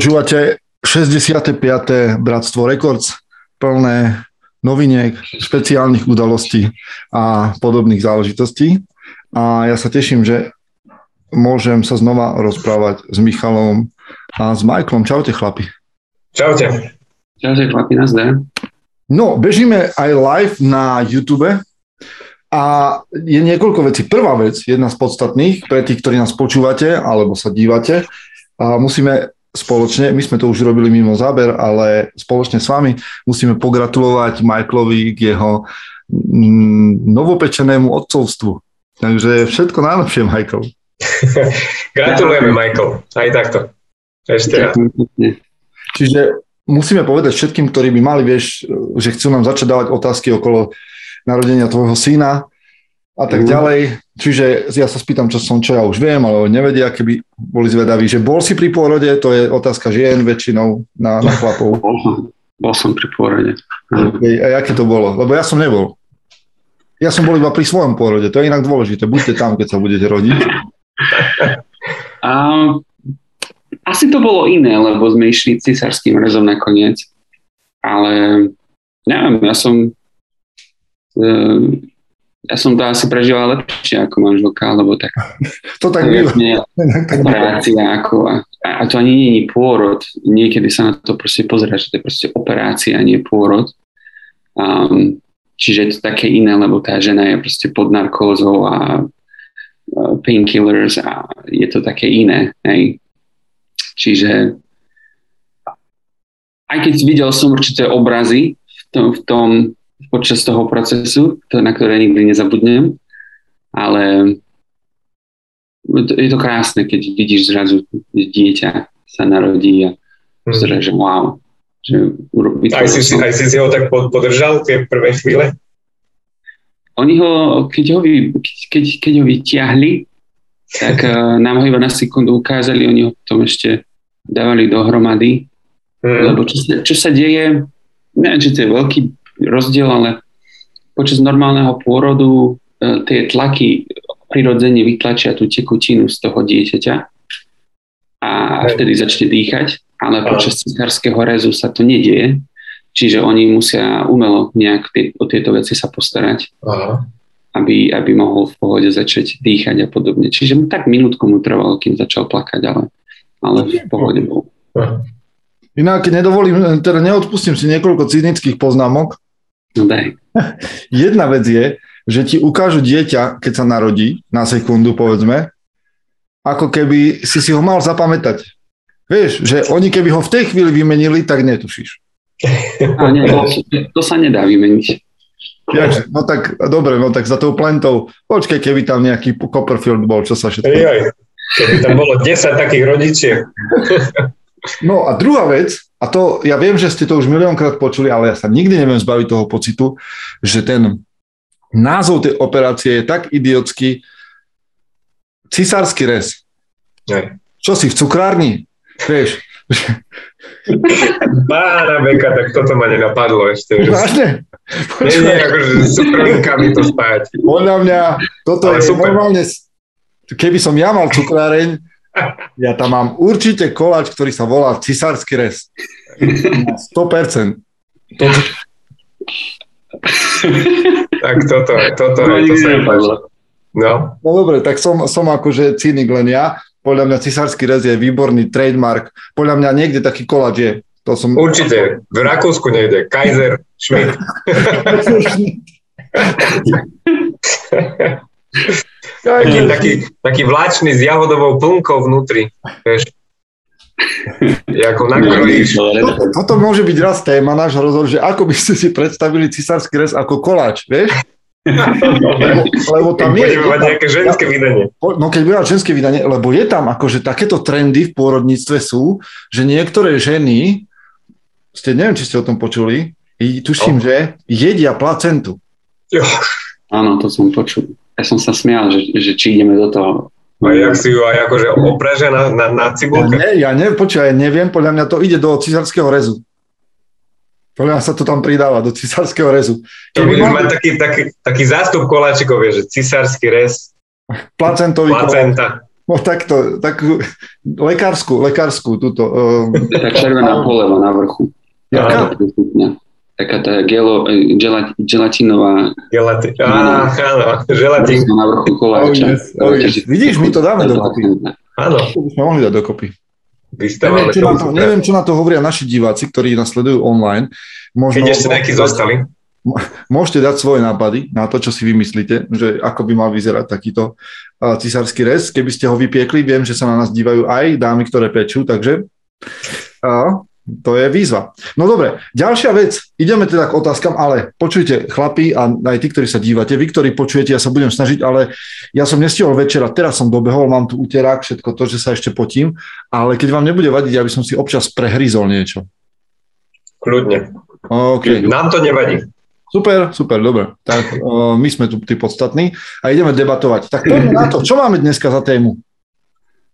Počúvate 65. Bratstvo Records, plné noviniek, špeciálnych udalostí a podobných záležitostí. A ja sa teším, že môžem sa znova rozprávať s Michalom a s Michaelom. Čaute chlapi. Čaute. Čaute chlapi, nazdar. No, bežíme aj live na YouTube a je niekoľko vecí. Prvá vec, jedna z podstatných pre tých, ktorí nás počúvate alebo sa dívate, a musíme spoločne, my sme to už robili mimo záber, ale spoločne s vami musíme pogratulovať Michaelovi k jeho mm, novopečenému odcovstvu. Takže všetko najlepšie, Michael. Gratulujeme, Michael. Aj takto. Ešte raz. Čiže musíme povedať všetkým, ktorí by mali, vieš, že chcú nám začať dávať otázky okolo narodenia tvojho syna, a tak mm. ďalej. Čiže ja sa spýtam, čo som, čo ja už viem, ale nevedia, keby boli zvedaví, že bol si pri pôrode, to je otázka žien väčšinou na, na chlapov. Bol som, bol som pri pôrode. Okay. A aké to bolo? Lebo ja som nebol. Ja som bol iba pri svojom pôrode, to je inak dôležité. Buďte tam, keď sa budete rodiť. A, asi to bolo iné, lebo sme išli cisárským rezom nakoniec. Ale neviem, ja som e, ja som to asi prežíval lepšie ako manželka, lebo tak... To tak býva. Operácia ako... A, a to ani nie je pôrod. Niekedy sa na to proste pozera, že to je proste operácia, nie pôrod. Um, čiže je to také iné, lebo tá žena je proste pod narkózou a painkillers a je to také iné. Hej. Čiže aj keď videl som určité obrazy v tom, v tom počas toho procesu, na ktoré nikdy nezabudnem, ale je to krásne, keď vidíš zrazu dieťa sa narodí a pozrieš, že wow. Že aj, si, som... aj si si ho tak podržal tie prvé chvíle? Oni ho, keď ho, vy, keď, keď ho vyťahli, tak uh, nám ho iba na sekundu ukázali, oni ho potom ešte dávali dohromady, mm. lebo čo sa, čo sa deje, neviem, či to je veľký rozdiel, ale počas normálneho pôrodu e, tie tlaky prirodzene vytlačia tú tekutinu z toho dieťaťa a vtedy začne dýchať, ale počas cisárskeho rezu sa to nedieje, čiže oni musia umelo nejak tie, o tieto veci sa postarať, Aha. Aby, aby mohol v pohode začať dýchať a podobne. Čiže tak minútku mu trvalo, kým začal plakať, ale, ale v pohode bol. Inak nedovolím, teda neodpustím si niekoľko cynických poznámok, daj. Jedna vec je, že ti ukážu dieťa, keď sa narodí, na sekundu povedzme, ako keby si si ho mal zapamätať. Vieš, že oni keby ho v tej chvíli vymenili, tak netušíš. A nie, to, to sa nedá vymeniť. Ja, no tak, dobre, no tak za tou plentou, počkej, keby tam nejaký Copperfield bol, čo sa všetko... Ej, keby tam bolo 10 takých rodičiek. No a druhá vec, a to ja viem, že ste to už miliónkrát počuli, ale ja sa nikdy neviem zbaviť toho pocitu, že ten názov tej operácie je tak idiotský. Cisársky rez. Aj. Čo si v cukrárni? Vieš. Pána beka, tak toto ma nenapadlo ešte. Vážne? Nie, nie, akože s cukrovkami to spájať. Podľa mňa, toto ale je super. normálne, keby som ja mal cukráreň, ja tam mám určite koláč, ktorý sa volá cisársky res. 100%. To... tak toto, toto, je, to sa mi No. no dobre, tak som, som akože cynik len ja. Podľa mňa cisársky rez je výborný trademark. Podľa mňa niekde taký koláč je. To som... Určite. V Rakúsku nejde. Kaiser Schmidt. Taký, taký, taký vláčny s jahodovou plnkou vnútri. Vieš. Ako nakrojíš. Toto, toto môže byť raz téma náš rozhovor, že ako by ste si predstavili cisársky res ako koláč, vieš? lebo, lebo tam je... mať nejaké ženské vydanie. No keď bude ženské vydanie, lebo je tam akože takéto trendy v pôrodníctve sú, že niektoré ženy, ste, neviem, či ste o tom počuli, tuším, oh. že jedia placentu. Jo. Áno, to som počul ja som sa smial, že, že či ideme do toho. A jak si ju aj akože opreže na, na, na cibulke? Ja, ne, ja ne, ja neviem, podľa mňa to ide do cisárskeho rezu. Podľa mňa sa to tam pridáva do cisárskeho rezu. To budeš mať taký, taký, taký zástup koláčikov, že cisársky rez, placentový placenta. No takto, takú lekárskú, lekárskú túto. Um... Červená poleva na vrchu. Jaká? Taká tá gelo, gelat, gelatinová... Gelati, á, áno, želatín. Na vrchu koláča. Oh, yes, oh, yes. Vidíš, my to dáme dokopy. Áno. To by sme mohli dať dokopy. Neviem čo, to, neviem, čo na to hovoria naši diváci, ktorí nás sledujú online. Možno, Keď ešte nejakí zostali. Môžete dať svoje nápady na to, čo si vymyslíte, že ako by mal vyzerať takýto cisársky rez. Keby ste ho vypiekli, viem, že sa na nás dívajú aj dámy, ktoré pečú, takže to je výzva. No dobre, ďalšia vec, ideme teda k otázkam, ale počujte, chlapi a aj tí, ktorí sa dívate, vy, ktorí počujete, ja sa budem snažiť, ale ja som nestihol večera, teraz som dobehol, mám tu úterák, všetko to, že sa ešte potím, ale keď vám nebude vadiť, aby som si občas prehryzol niečo. Kľudne. Okay. Nám to nevadí. Super, super, dobre. Tak uh, my sme tu tí podstatní a ideme debatovať. Tak poďme na to. Čo máme dneska za tému?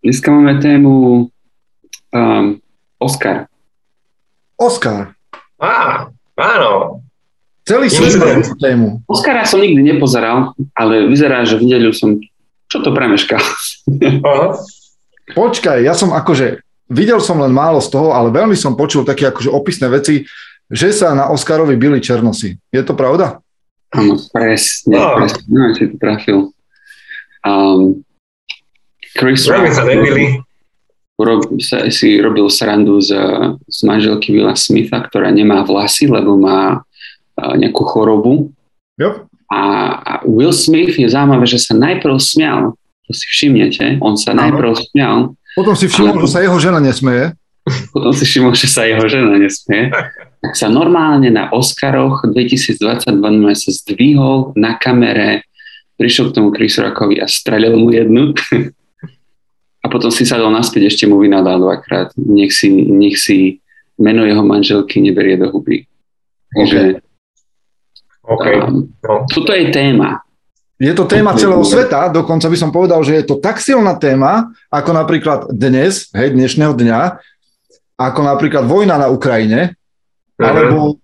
Dneska máme tému um, Oscar. Oscar. Á, áno. Celý svet tému. Oscara som nikdy nepozeral, ale vyzerá, že v nedeľu som čo to premeškal. Počkaj, ja som akože, videl som len málo z toho, ale veľmi som počul také akože opisné veci, že sa na Oscarovi byli černosy. Je to pravda? Áno, presne, no. presne, neviem, si to trafil. Um, Chris Rock sa nebili. Rob, sa, si robil srandu z, z manželky Willa Smitha, ktorá nemá vlasy, lebo má uh, nejakú chorobu. Yep. A, a Will Smith je zaujímavé, že sa najprv smial. To si všimnete. On sa Áno. najprv smial. Potom si všimol, ale... že sa jeho žena nesmeje. Potom si všimol, že sa jeho žena nesmeje. tak sa normálne na Oscaroch 2022 sa zdvihol na kamere, prišiel k tomu Chris Rockovi a strelil mu jednu. Potom si sadol naspäť, ešte mu vynadal dvakrát. Nech si, nech si meno jeho manželky neberie do huby. Takže okay. Um, no. toto je téma. Je to téma celého sveta, dokonca by som povedal, že je to tak silná téma, ako napríklad dnes, hej, dnešného dňa, ako napríklad vojna na Ukrajine, alebo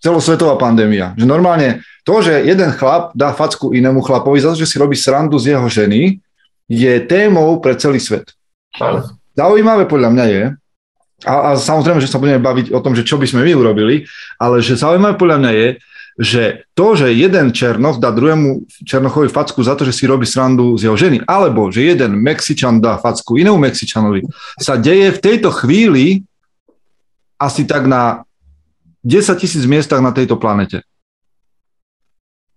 celosvetová pandémia. Že normálne to, že jeden chlap dá facku inému chlapovi za to, že si robí srandu z jeho ženy, je témou pre celý svet. Zaujímavé podľa mňa je, a, a samozrejme, že sa budeme baviť o tom, že čo by sme my urobili, ale že zaujímavé podľa mňa je, že to, že jeden Černoch dá druhému Černochovi facku za to, že si robí srandu z jeho ženy, alebo že jeden Mexičan dá facku inému Mexičanovi, sa deje v tejto chvíli asi tak na 10 tisíc miestach na tejto planete.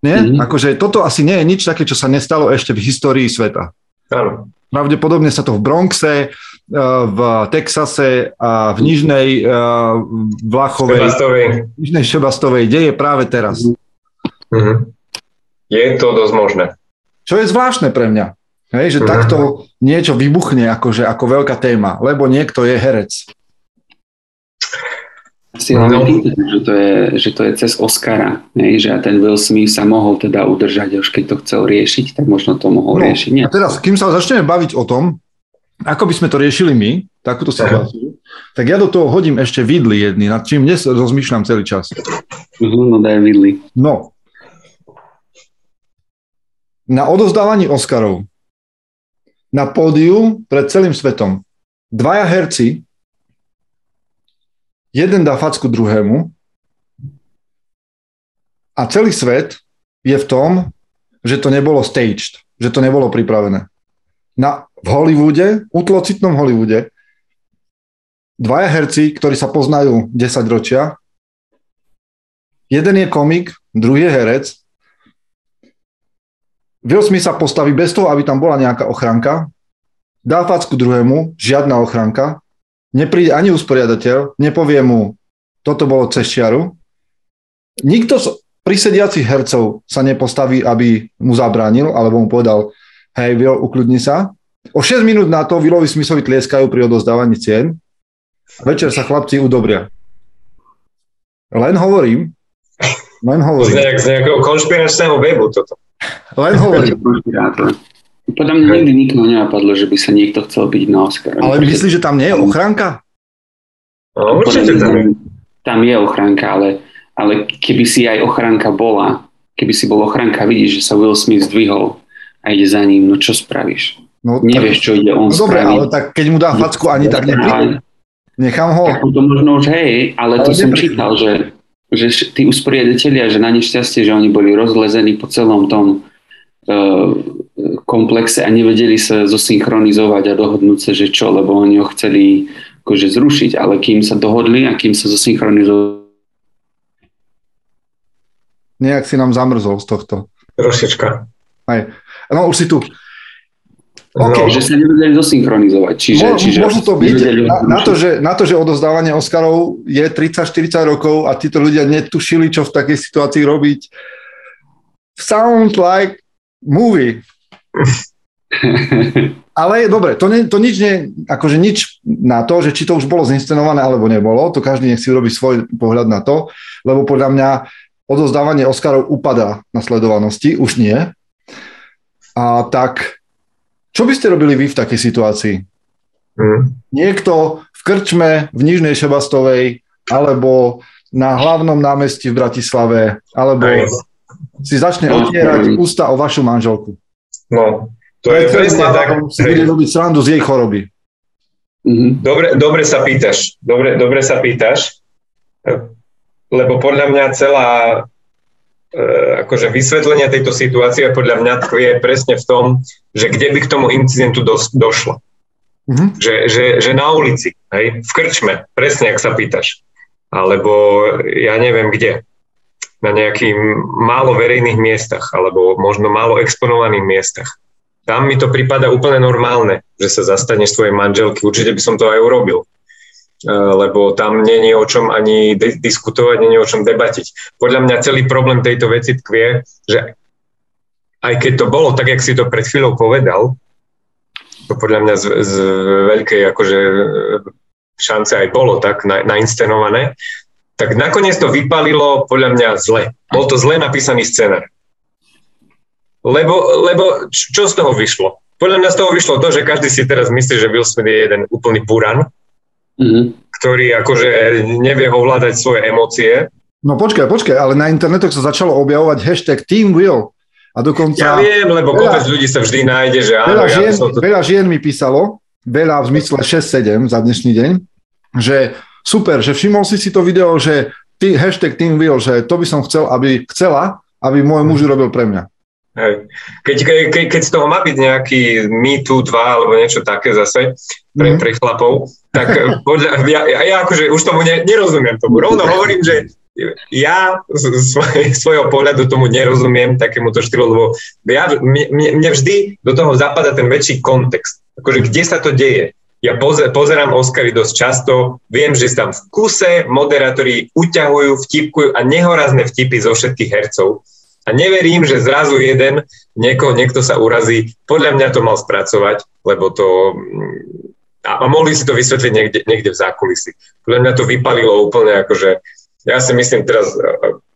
Nie? Mm-hmm. Akože toto asi nie je nič také, čo sa nestalo ešte v histórii sveta. Áno. Pravdepodobne sa to v Bronxe, eh, v Texase a v Nižnej eh, Vlachovej, Šebastovej. Nižnej Šebastovej deje práve teraz. Mm-hmm. Je to dosť možné. Čo je zvláštne pre mňa. Hej, že mm-hmm. takto niečo vybuchne akože, ako veľká téma, lebo niekto je herec si no. pýtam, že to, je, že to je cez Oscara, ne? že a ten Will Smith sa mohol teda udržať, už keď to chcel riešiť, tak možno to mohol no, riešiť. Nie. A teraz, kým sa začneme baviť o tom, ako by sme to riešili my, takúto situáciu, tak ja do toho hodím ešte vidly jedny, nad čím dnes rozmýšľam celý čas. Uh, no daj vidly. No. Na odozdávaní Oscarov na pódiu pred celým svetom dvaja herci jeden dá facku druhému. A celý svet je v tom, že to nebolo staged, že to nebolo pripravené. Na, v Hollywoode, utlocitnom Hollywoode, dvaja herci, ktorí sa poznajú 10 ročia, jeden je komik, druhý je herec, Will Smith sa postaví bez toho, aby tam bola nejaká ochranka, dá facku druhému, žiadna ochranka, nepríde ani usporiadateľ, nepovie mu, toto bolo cez čiaru. Nikto z prisediacich hercov sa nepostaví, aby mu zabránil, alebo mu povedal, hej, Will, ukľudni sa. O 6 minút na to Willovi Smithovi tlieskajú pri odozdávaní cien. Večer sa chlapci udobria. Len hovorím, len hovorím. Z, nejak, z nejakého konšpiračného webu toto. Len hovorím. Podľa mňa nikdy nikoho nenapadlo, že by sa niekto chcel byť na Oscar. Ale myslíš, že tam nie je ochránka? No, určite tam je. Tam je ochránka, ale, ale keby si aj ochránka bola, keby si bol ochránka, vidíš, že sa Will Smith zdvihol a ide za ním, no čo spravíš? No, Nevieš, čo ide on no, Dobre, ale tak keď mu dá facku, ani tak nepríde. Nechám ho. Tak to možno už hej, ale, ale to som čítal, že, že tí usporiadatelia, že na nešťastie, že oni boli rozlezení po celom tom komplexe a nevedeli sa zosynchronizovať a dohodnúť sa, že čo, lebo oni ho chceli akože zrušiť, ale kým sa dohodli a kým sa zosynchronizovali. Nejak si nám zamrzol z tohto. Trošička. Aj. No už si tu. Okay. No. Že sa nevedeli zosynchronizovať. Čiže, Mo, čiže môže to byť. Na, na, to, že, na to, že odozdávanie Oscarov je 30-40 rokov a títo ľudia netušili, čo v takej situácii robiť. Sound like movie. Ale dobre, to, ne, to nič nie, akože nič na to, že či to už bolo zinscenované alebo nebolo, to každý nech si urobí svoj pohľad na to, lebo podľa mňa odozdávanie Oscarov upadá na sledovanosti, už nie. A tak čo by ste robili vy v takej situácii? Hmm. Niekto v krčme v Nižnej Šebastovej alebo na hlavnom námestí v Bratislave alebo Aj. Si začne otierať ústa o vašu manželku. No, to je presne tak. Si bude robiť srandu z jej choroby. Mhm. Dobre, dobre sa pýtaš. Dobre, dobre sa pýtaš. Lebo podľa mňa celá E, akože vysvetlenie tejto situácie podľa mňa je presne v tom, že kde by k tomu incidentu do, došlo. Mm-hmm. Že, že, že na ulici, hej, v krčme, presne ak sa pýtaš. Alebo ja neviem kde. Na nejakých málo verejných miestach, alebo možno málo exponovaných miestach. Tam mi to prípada úplne normálne, že sa zastaneš svojej manželky. Určite by som to aj urobil. Eh, lebo tam nie je o čom ani diskutovať, nie je o čom debatiť. Podľa mňa celý problém tejto veci tkvie, že aj keď to bolo tak, jak si to pred chvíľou povedal, to podľa mňa z, z veľkej akože šance aj bolo tak na, nainscenované, tak nakoniec to vypalilo podľa mňa zle. Bol to zle napísaný scenár. Lebo, lebo čo z toho vyšlo? Podľa mňa z toho vyšlo to, že každý si teraz myslí, že Will Smith je jeden úplný buran, mm-hmm. ktorý akože nevie ovládať svoje emócie. No počkaj, počkaj, ale na internetoch sa začalo objavovať hashtag Team Will. A dokonca... Ja viem, lebo veľa, kopec ľudí sa vždy nájde, že áno. Veľa, ja žien, to... veľa žien mi písalo, veľa v zmysle 6-7 za dnešný deň, že super, že všimol si si to video, že ty, hashtag Team Will, že to by som chcel, aby chcela, aby môj muž robil pre mňa. Hej. Keď, ke, keď z toho má byť nejaký Me Too 2 alebo niečo také zase pre, mm. pre chlapov, tak podľa, ja, ja akože už tomu ne, nerozumiem tomu. Rovno hovorím, že ja z svoj, svojho pohľadu tomu nerozumiem takémuto štýlu, lebo ja, mne, mne vždy do toho zapadá ten väčší kontext. Akože kde sa to deje? Ja pozer, pozerám Oscary dosť často, viem, že tam v kuse moderátori uťahujú, vtipkujú a nehorazné vtipy zo všetkých hercov a neverím, že zrazu jeden, nieko, niekto sa urazí. Podľa mňa to mal spracovať, lebo to... A, a mohli si to vysvetliť niekde, niekde v zákulisi. Podľa mňa to vypalilo úplne akože... Ja si myslím teraz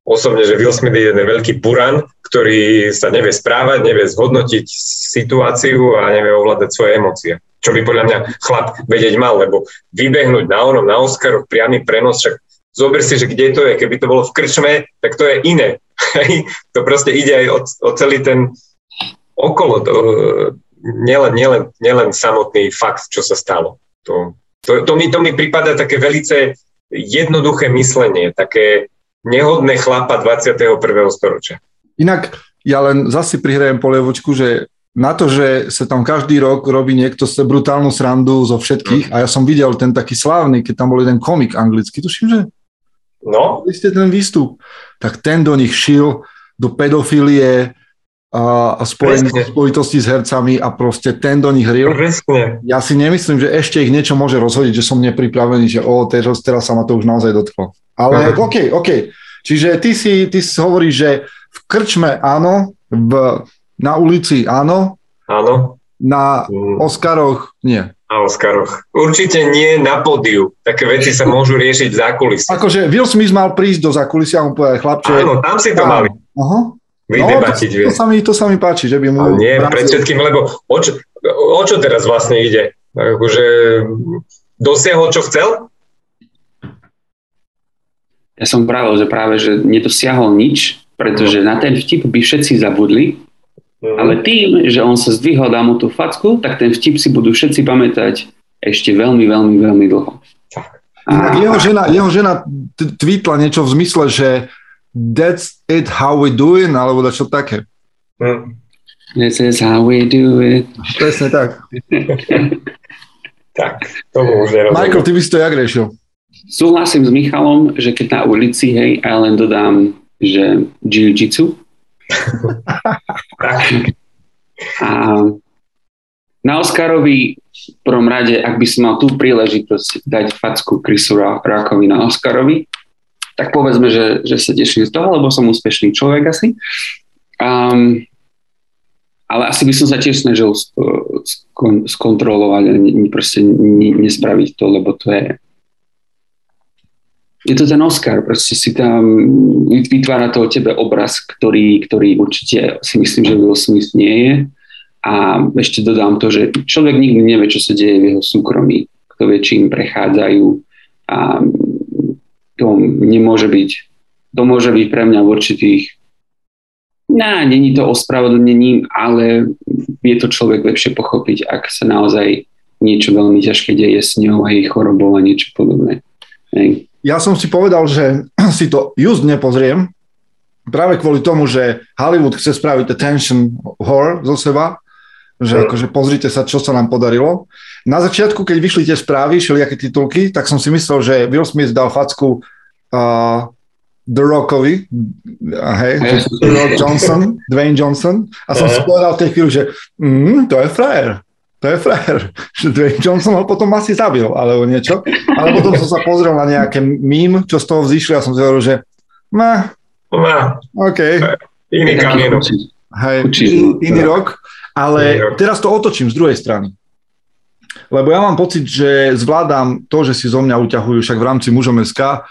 osobne, že Will Smith je jeden veľký buran, ktorý sa nevie správať, nevie zhodnotiť situáciu a nevie ovládať svoje emócie. Čo by podľa mňa chlap vedieť mal, lebo vybehnúť na onom, na Oscaroch, priamy prenos, však zober si, že kde to je. Keby to bolo v krčme, tak to je iné. to proste ide aj o, o celý ten okolo, to, nielen, nielen, nielen samotný fakt, čo sa stalo. To, to, to, mi, to mi prípada také velice jednoduché myslenie, také nehodné chlapa 21. storočia. Inak ja len zase prihrajem polievočku, že na to, že sa tam každý rok robí niekto sa brutálnu srandu zo všetkých, mm. a ja som videl ten taký slávny, keď tam bol jeden komik anglický, tuším, že No. Vy ste ten výstup. Tak ten do nich šil do pedofilie a, a spojený v spojitosti s hercami a proste ten do nich hril. Presne. Ja si nemyslím, že ešte ich niečo môže rozhodiť, že som nepripravený, že o, teraz, teraz sa ma to už naozaj dotklo. Ale uh-huh. OK, OK. Čiže ty si, ty si hovoríš, že v krčme áno, v, na ulici áno, áno. na mm. Oscaroch nie na Oscaroch. Určite nie na pódiu. Také veci sa môžu riešiť v zákulisí. Akože Will Smith mal prísť do zákulisia a mu povedať, chlapče... Áno, tam si to tam. mali. Aha. Vydebatiť, no, to, to, sa mi, to sa mi páči, že by mu... Ale nie, pred všetkým, lebo o čo, o čo teraz vlastne ide? Akože dosiahol, čo chcel? Ja som pravil, že práve, že nedosiahol nič, pretože no. na ten vtip by všetci zabudli Mm. Ale tým, že on sa zdvihol, dá mu tú facku, tak ten vtip si budú všetci pamätať ešte veľmi, veľmi, veľmi dlho. A... Jeho žena, jeho žena tweetla niečo v zmysle, že that's it how we do it, alebo čo také. Mm. This is how we do it. Presne tak. tak, to už Michael, ty by si to jak riešil? Súhlasím s Michalom, že keď na ulici, hej, a len dodám, že jiu-jitsu, a na Oscarovi v prvom rade, ak by som mal tú príležitosť dať facku Chrisu Rockovi na Oscarovi, tak povedzme, že, že sa teším z toho, lebo som úspešný človek asi. Um, ale asi by som sa tiež snažil skon, skontrolovať a proste ne, nespraviť to, lebo to je je to ten Oscar, proste si tam vytvára to o tebe obraz, ktorý, ktorý určite si myslím, že Will Smith nie je. A ešte dodám to, že človek nikdy nevie, čo sa deje v jeho súkromí, kto vie, čím prechádzajú a to nemôže byť, to môže byť pre mňa v určitých No, není to ospravedlnením, ale je to človek lepšie pochopiť, ak sa naozaj niečo veľmi ťažké deje s ňou a jej chorobou a niečo podobné. Hej ja som si povedal, že si to just nepozriem, práve kvôli tomu, že Hollywood chce spraviť attention horror zo seba, že mm. akože pozrite sa, čo sa nám podarilo. Na začiatku, keď vyšli tie správy, aké titulky, tak som si myslel, že Will Smith dal facku uh, The Rockovi, hej, Rock Johnson, Dwayne Johnson, a som si povedal v tej chvíli, že mm, to je frajer to je frajer. Dwayne Johnson ho potom asi zabil, alebo niečo. Ale potom som sa pozrel na nejaké mím, čo z toho vzýšli a som si hovoril, že ma, OK. Iný kamienok. Hej, iný rok. Ale teraz to otočím z druhej strany. Lebo ja mám pocit, že zvládam to, že si zo mňa uťahujú však v rámci mužom SK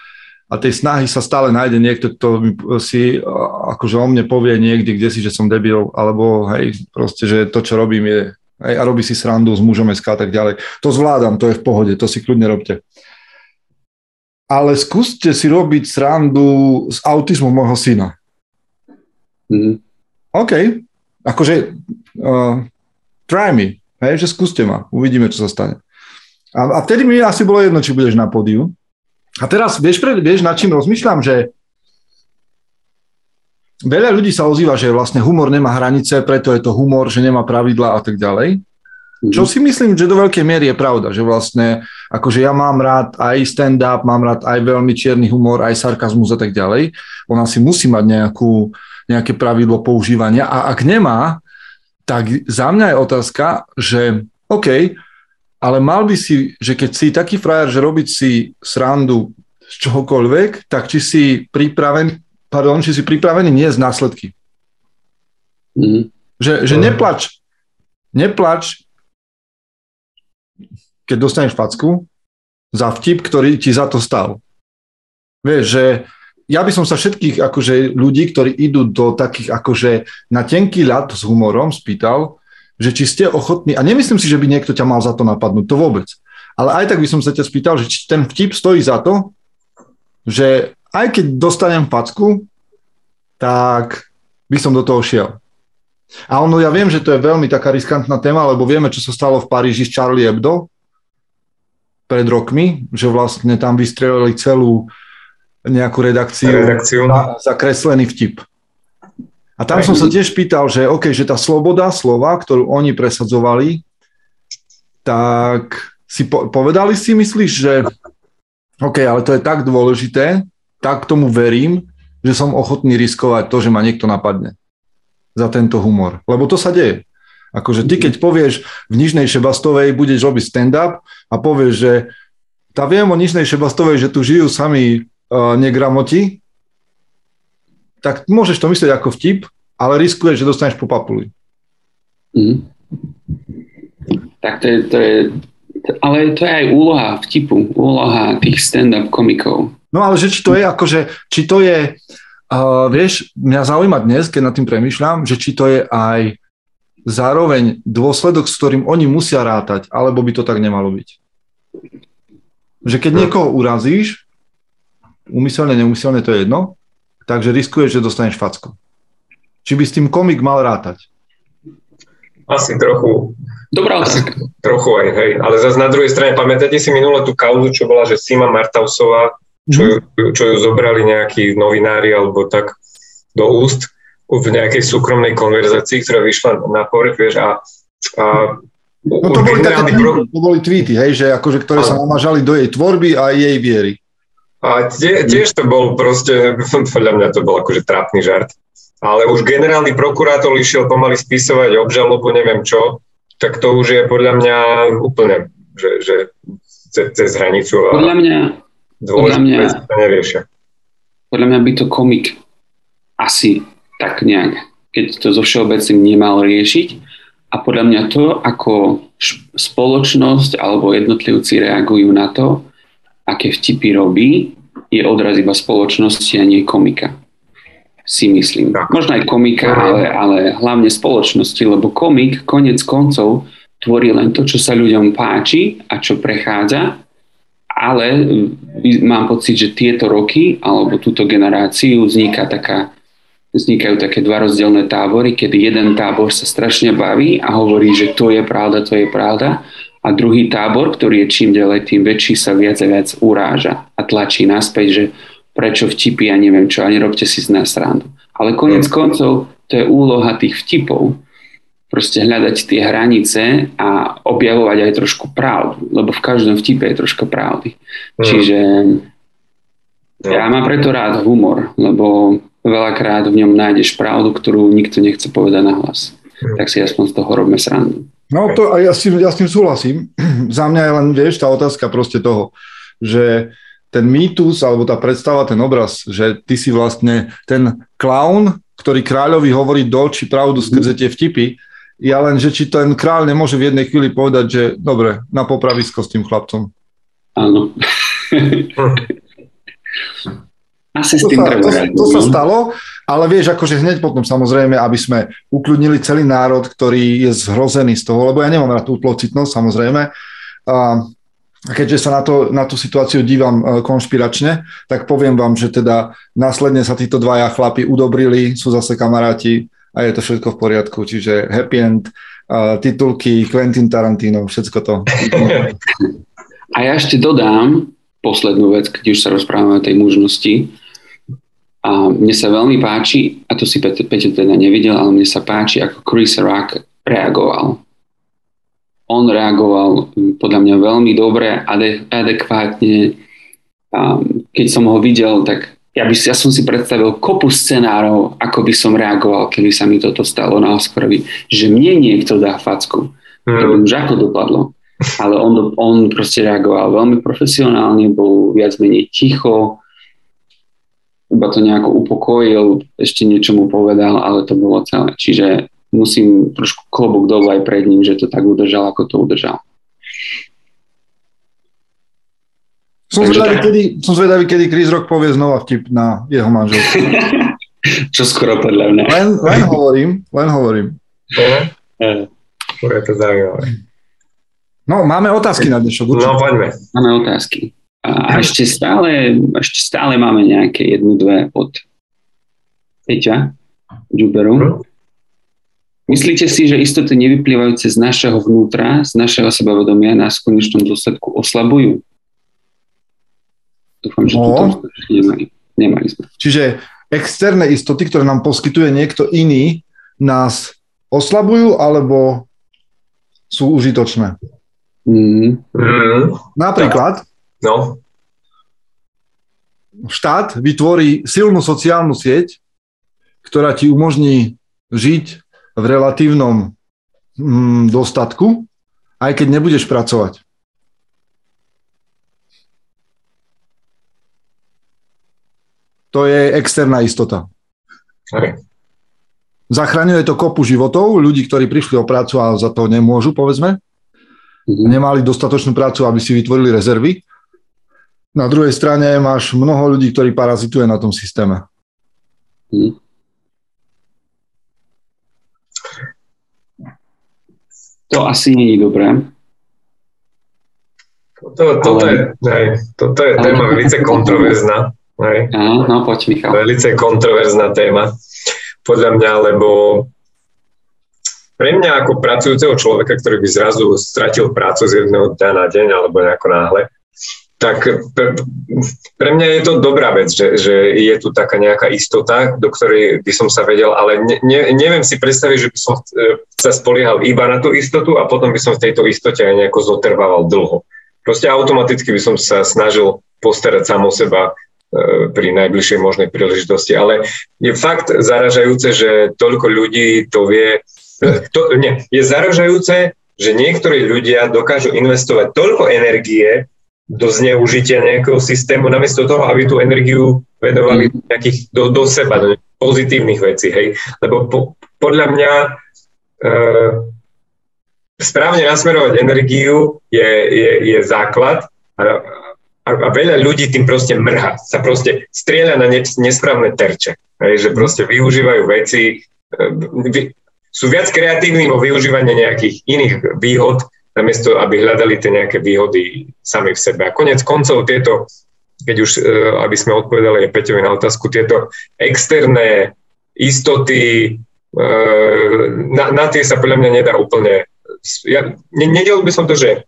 a tej snahy sa stále nájde niekto, kto si akože o mne povie niekde, kde si, že som debil, alebo hej, proste, že to, čo robím je Hej, a robí si srandu s mužom SK a tak ďalej. To zvládam, to je v pohode, to si kľudne robte. Ale skúste si robiť srandu s autizmom môjho syna. Mm-hmm. OK, akože uh, try me, hej, že skúste ma, uvidíme, čo sa stane. A, a vtedy mi asi bolo jedno, či budeš na pódiu. A teraz vieš, vieš, nad čím rozmýšľam, že veľa ľudí sa ozýva, že vlastne humor nemá hranice, preto je to humor, že nemá pravidla a tak ďalej. Mm-hmm. Čo si myslím, že do veľkej miery je pravda, že vlastne akože ja mám rád aj stand-up, mám rád aj veľmi čierny humor, aj sarkazmus a tak ďalej. Ona si musí mať nejakú, nejaké pravidlo používania a ak nemá, tak za mňa je otázka, že OK, ale mal by si, že keď si taký frajer, že robiť si srandu z čohokoľvek, tak či si pripraven, pardon, či si pripravený nie z následky. Mm. Že, že mm. neplač, neplač, keď dostaneš facku za vtip, ktorý ti za to stal. Vieš, že ja by som sa všetkých akože, ľudí, ktorí idú do takých akože na tenký ľad s humorom spýtal, že či ste ochotní, a nemyslím si, že by niekto ťa mal za to napadnúť, to vôbec. Ale aj tak by som sa ťa spýtal, že či ten vtip stojí za to, že aj keď dostanem facku, tak by som do toho šiel. A ono, ja viem, že to je veľmi taká riskantná téma, lebo vieme, čo sa stalo v Paríži s Charlie Hebdo pred rokmi, že vlastne tam vystrelili celú nejakú redakciu, redakciu. Za, za kreslený vtip. A tam som sa tiež pýtal, že OK, že tá sloboda slova, ktorú oni presadzovali, tak si po, povedali si, myslíš, že OK, ale to je tak dôležité, tak tomu verím, že som ochotný riskovať to, že ma niekto napadne za tento humor. Lebo to sa deje. Akože ty, keď povieš v Nižnej Šebastovej, budeš robiť stand-up a povieš, že tá viem o Nižnej Šebastovej, že tu žijú sami negramoti, tak môžeš to myslieť ako vtip, ale riskuješ, že dostaneš po papuli. Mm. Tak to je, to je, ale to je aj úloha vtipu, úloha tých stand-up komikov. No ale že či to je akože, či to je, uh, vieš, mňa zaujíma dnes, keď nad tým premyšľam, že či to je aj zároveň dôsledok, s ktorým oni musia rátať, alebo by to tak nemalo byť. Že keď niekoho urazíš, umyselne, neumyselne, to je jedno, takže riskuješ, že dostaneš facku. Či by s tým komik mal rátať. Asi trochu. Dobrá otázka. Trochu aj, hej. Ale zase na druhej strane, pamätáte si minule tú kauzu, čo bola, že Sima Martausová, čo, mm. ju, čo ju zobrali nejakí novinári alebo tak do úst v nejakej súkromnej konverzácii, ktorá vyšla na povrch, vieš, a, a No to boli, také, pro... to boli tweety, hej, že akože, ktoré sa namážali do jej tvorby a jej viery. A tie, tiež to bol proste, podľa mňa to bol akože trápny žart. Ale už generálny prokurátor išiel pomaly spisovať obžalobu, neviem čo, tak to už je podľa mňa úplne, že, že cez, cez hranicu. A podľa mňa, podľa mňa, neriešia. Podľa mňa by to komik asi tak nejak, keď to zo všeobecným nemal riešiť. A podľa mňa to, ako spoločnosť alebo jednotlivci reagujú na to, aké vtipy robí, je odraz iba spoločnosti a nie komika. Si myslím. Možno aj komika, ale, ale hlavne spoločnosti, lebo komik konec koncov tvorí len to, čo sa ľuďom páči a čo prechádza, ale mám pocit, že tieto roky alebo túto generáciu vzniká taká vznikajú také dva rozdielne tábory, kedy jeden tábor sa strašne baví a hovorí, že to je pravda, to je pravda a druhý tábor, ktorý je čím ďalej, tým väčší sa viac a viac uráža a tlačí naspäť, že prečo vtipy a neviem čo, a nerobte si z nás srandu. Ale konec koncov to je úloha tých vtipov, proste hľadať tie hranice a objavovať aj trošku pravdu, lebo v každom vtipe je troška pravdy. Mm. Čiže ja mám preto rád humor, lebo veľakrát v ňom nájdeš pravdu, ktorú nikto nechce povedať na hlas. Mm. Tak si aspoň z toho robíme srandu. No to ja s, tým, ja s tým súhlasím. Za mňa je len, vieš, tá otázka proste toho, že ten mýtus alebo tá predstava, ten obraz, že ty si vlastne ten klaun, ktorý kráľovi hovorí do očí pravdu skrze tie vtipy, ja len, že či ten kráľ nemôže v jednej chvíli povedať, že dobre, na popravisko s tým chlapcom. Áno. Asi to, sa, to, to sa no. stalo, ale vieš, akože hneď potom samozrejme, aby sme ukľudnili celý národ, ktorý je zhrozený z toho, lebo ja nemám rád tú tlocitnosť, samozrejme. A keďže sa na, to, na tú situáciu dívam e, konšpiračne, tak poviem vám, že teda následne sa títo dvaja chlapi udobrili, sú zase kamaráti a je to všetko v poriadku. Čiže happy end, uh, titulky, Quentin Tarantino, všetko to. A ja ešte dodám poslednú vec, keď už sa rozprávame o tej mužnosti, a mne sa veľmi páči, a to si Peťo, Peťo teda nevidel, ale mne sa páči, ako Chris Rock reagoval. On reagoval podľa mňa veľmi dobre, ade, adekvátne. A keď som ho videl, tak ja, by, ja som si predstavil kopu scenárov, ako by som reagoval, keby sa mi toto stalo na Oscarovi, že mne niekto dá facku. Mm. To by už ako dopadlo. Ale on, on proste reagoval veľmi profesionálne, bol viac menej ticho, iba to nejako upokojil, ešte niečo mu povedal, ale to bolo celé. Čiže musím trošku klobok dolu aj pred ním, že to tak udržal, ako to udržal. Som zvedavý, tak... kedy, som zvedavý, kedy Chris Rock povie znova vtip na jeho manželku. Čo skoro podľa mňa. Len, len hovorím, len hovorím. Bude to zaujímavé. No, máme otázky na dnešok. No, poďme. Máme otázky. A ešte stále, ešte stále máme nejaké jednu, dve od Peťa Džuberu. Hm? Myslíte si, že istoty nevyplývajúce z našeho vnútra, z našeho sebavedomia nás v konečnom dôsledku oslabujú? Dúfam, že no. toto nemali. nemali sme. Čiže externé istoty, ktoré nám poskytuje niekto iný, nás oslabujú alebo sú užitočné? Mm. Mm. Napríklad, No. Štát vytvorí silnú sociálnu sieť, ktorá ti umožní žiť v relatívnom mm, dostatku, aj keď nebudeš pracovať. To je externá istota. Okay. Zachraňuje to kopu životov, ľudí, ktorí prišli o prácu a za to nemôžu, povedzme. Mm-hmm. Nemali dostatočnú prácu, aby si vytvorili rezervy. Na druhej strane máš mnoho ľudí, ktorí parazituje na tom systéme. Hmm. To asi nie je dobré. Toto, toto, ale, je, hej, toto je téma velice kontroverzná. Hej. Áno, no poď Michal. Velice kontroverzná téma, podľa mňa, lebo pre mňa ako pracujúceho človeka, ktorý by zrazu stratil prácu z jedného dňa na deň alebo nejako náhle, tak pre, pre mňa je to dobrá vec, že, že je tu taká nejaká istota, do ktorej by som sa vedel, ale ne, ne, neviem si predstaviť, že by som e, sa spoliehal iba na tú istotu a potom by som v tejto istote aj nejako zotrvával dlho. Proste automaticky by som sa snažil postarať sám o seba e, pri najbližšej možnej príležitosti. Ale je fakt zaražajúce, že toľko ľudí to vie. E, to, nie, je zaražajúce, že niektorí ľudia dokážu investovať toľko energie do zneužitia nejakého systému, namiesto toho, aby tú energiu venovali mm. nejakých, do, do seba, do pozitívnych vecí. Hej? Lebo po, podľa mňa e, správne nasmerovať energiu je, je, je základ a, a, a veľa ľudí tým proste mrha, sa proste strieľa na ne, nesprávne terče. Hej? Že proste využívajú veci, e, vy, sú viac kreatívni vo využívaní nejakých iných výhod, namiesto aby hľadali tie nejaké výhody sami v sebe. A konec koncov tieto, keď už, e, aby sme odpovedali aj Peťovi na otázku, tieto externé istoty, e, na, na tie sa podľa mňa nedá úplne... Ja, nedel by som to, že,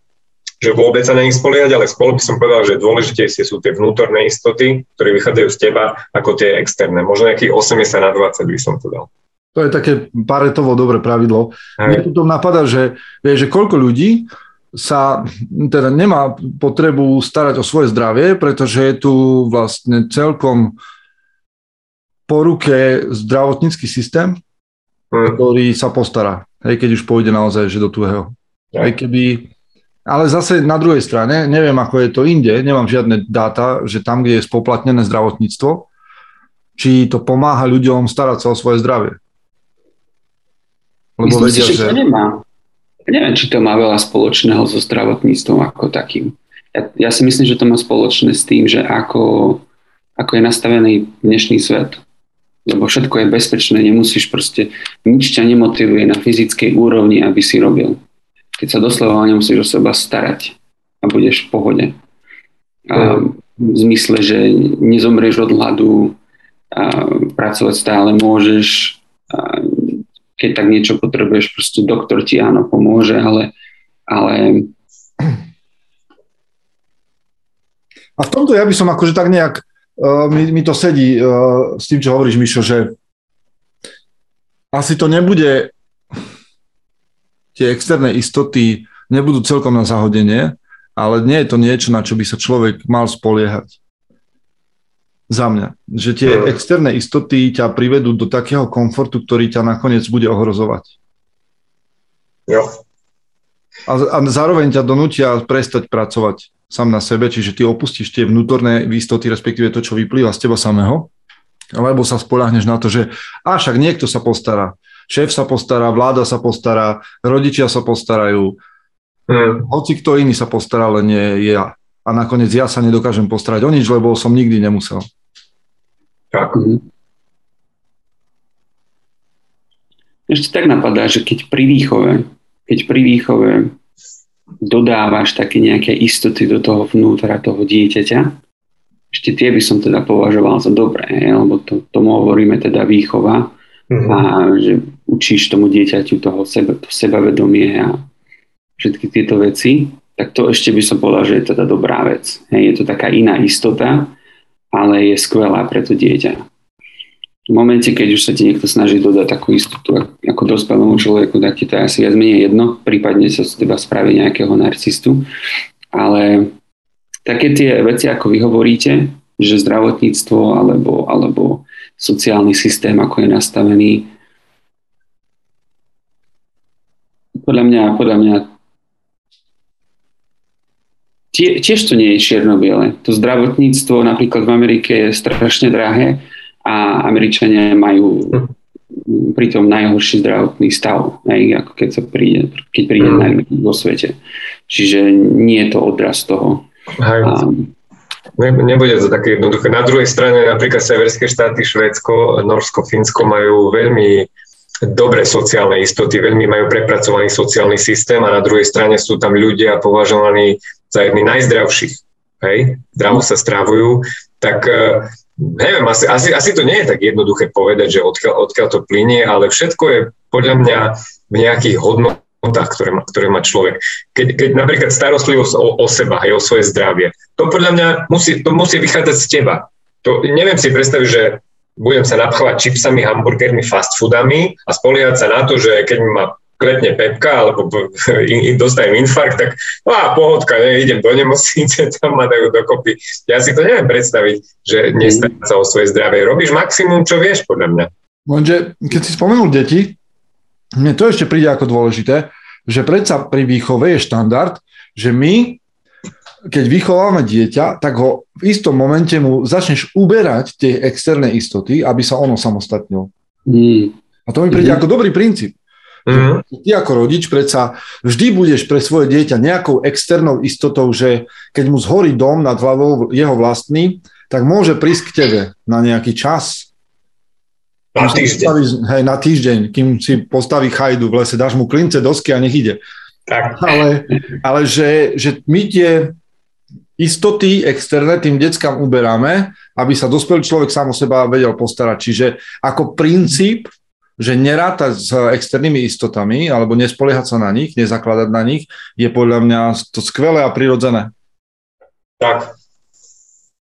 že vôbec sa na nich spoliehať, ale skôr by som povedal, že dôležitejšie sú tie vnútorné istoty, ktoré vychádzajú z teba, ako tie externé. Možno nejakých 80 na 20 by som to dal. To je také paretovo dobré pravidlo. Mne tu napadá, že, vie, že koľko ľudí sa teda nemá potrebu starať o svoje zdravie, pretože je tu vlastne celkom po ruke zdravotnícky systém, hmm. ktorý sa postará, hej, keď už pôjde naozaj že do tuhého. Ja. Hej, keby, ale zase na druhej strane, neviem ako je to inde, nemám žiadne dáta, že tam, kde je spoplatnené zdravotníctvo, či to pomáha ľuďom starať sa o svoje zdravie. Lebo Myslím vedia, si, že, že... to nemá. Ja neviem, či to má veľa spoločného so zdravotníctvom ako takým. Ja, ja si myslím, že to má spoločné s tým, že ako, ako je nastavený dnešný svet. Lebo všetko je bezpečné, nemusíš proste, nič ťa nemotivuje na fyzickej úrovni, aby si robil. Keď sa doslova nemusíš o seba starať a budeš v pohode. A v zmysle, že nezomrieš od hladu, a pracovať stále môžeš, a keď tak niečo potrebuješ, proste doktor ti áno pomôže, ale, ale... A v tomto ja by som akože tak nejak, uh, mi, mi to sedí uh, s tým, čo hovoríš, Mišo, že asi to nebude, tie externé istoty nebudú celkom na zahodenie, ale nie je to niečo, na čo by sa človek mal spoliehať za mňa. Že tie externé istoty ťa privedú do takého komfortu, ktorý ťa nakoniec bude ohrozovať. Jo. A, a zároveň ťa donútia prestať pracovať sám na sebe, čiže ty opustíš tie vnútorné istoty, respektíve to, čo vyplýva z teba samého, alebo sa spoľahneš na to, že a však niekto sa postará. Šéf sa postará, vláda sa postará, rodičia sa postarajú, hmm. hoci kto iný sa postará, len nie ja. A nakoniec ja sa nedokážem postarať o nič, lebo som nikdy nemusel. Tak. Mhm. Ešte tak napadá, že keď pri výchove, keď pri výchove dodávaš také nejaké istoty do toho vnútra toho dieťaťa, ešte tie by som teda považoval za dobré, lebo to, tomu hovoríme teda výchova mm-hmm. a že učíš tomu dieťaťu toho seba, to sebavedomie a všetky tieto veci, tak to ešte by som povedal, že je teda dobrá vec. Hej, je to taká iná istota, ale je skvelá pre to dieťa. V momente, keď už sa ti niekto snaží dodať takú istotu ako dospelému človeku, tak ti to je asi viac menej jedno, prípadne sa z teba spraví nejakého narcistu. Ale také tie veci, ako vy hovoríte, že zdravotníctvo alebo, alebo sociálny systém, ako je nastavený, podľa mňa, podľa mňa tie, tiež to nie je čierno-biele. To zdravotníctvo napríklad v Amerike je strašne drahé a Američania majú pritom najhorší zdravotný stav, aj, ako keď sa príde, keď príde mm. najmä vo svete. Čiže nie je to odraz toho. Hej. Um, ne, nebude to také jednoduché. Na druhej strane napríklad severské štáty, Švédsko, Norsko, Fínsko majú veľmi dobré sociálne istoty, veľmi majú prepracovaný sociálny systém a na druhej strane sú tam ľudia považovaní za jedný najzdravších, hej, zdravo sa strávujú, tak uh, neviem, asi, asi, asi to nie je tak jednoduché povedať, že odkiaľ, odkiaľ to plinie, ale všetko je podľa mňa v nejakých hodnotách, ktoré má, ktoré má človek. Keď, keď napríklad starostlivosť o, o seba, aj o svoje zdravie, to podľa mňa musí, to musí vychádzať z teba. To, neviem si predstaviť, že budem sa napchovať čipsami, hamburgermi, fast foodami a spoliehať sa na to, že keď ma kletne pepka alebo in, dostanem infarkt, tak no a pohodka, ne, idem do nemocnice, tam ma dajú dokopy. Ja si to neviem predstaviť, že nestará sa o svoje zdravie. Robíš maximum, čo vieš, podľa mňa. Lenže, keď si spomenul deti, mne to ešte príde ako dôležité, že predsa pri výchove je štandard, že my keď vychováme dieťa, tak ho v istom momente mu začneš uberať tie externé istoty, aby sa ono samostatnilo. Mm. A to mi príde mm. ako dobrý princíp. Mm. Ty ako rodič predsa vždy budeš pre svoje dieťa nejakou externou istotou, že keď mu zhorí dom nad hlavou jeho vlastný, tak môže prísť k tebe na nejaký čas. Na týždeň. Postaví, hej, na týždeň, kým si postaví chajdu v lese, dáš mu klince, dosky a nech ide. Tak. Ale, ale že, že my tie istoty externé tým deckám uberáme, aby sa dospelý človek sám o seba vedel postarať. Čiže ako princíp, že neráta s externými istotami alebo nespoliehať sa na nich, nezakladať na nich, je podľa mňa to skvelé a prirodzené. Tak,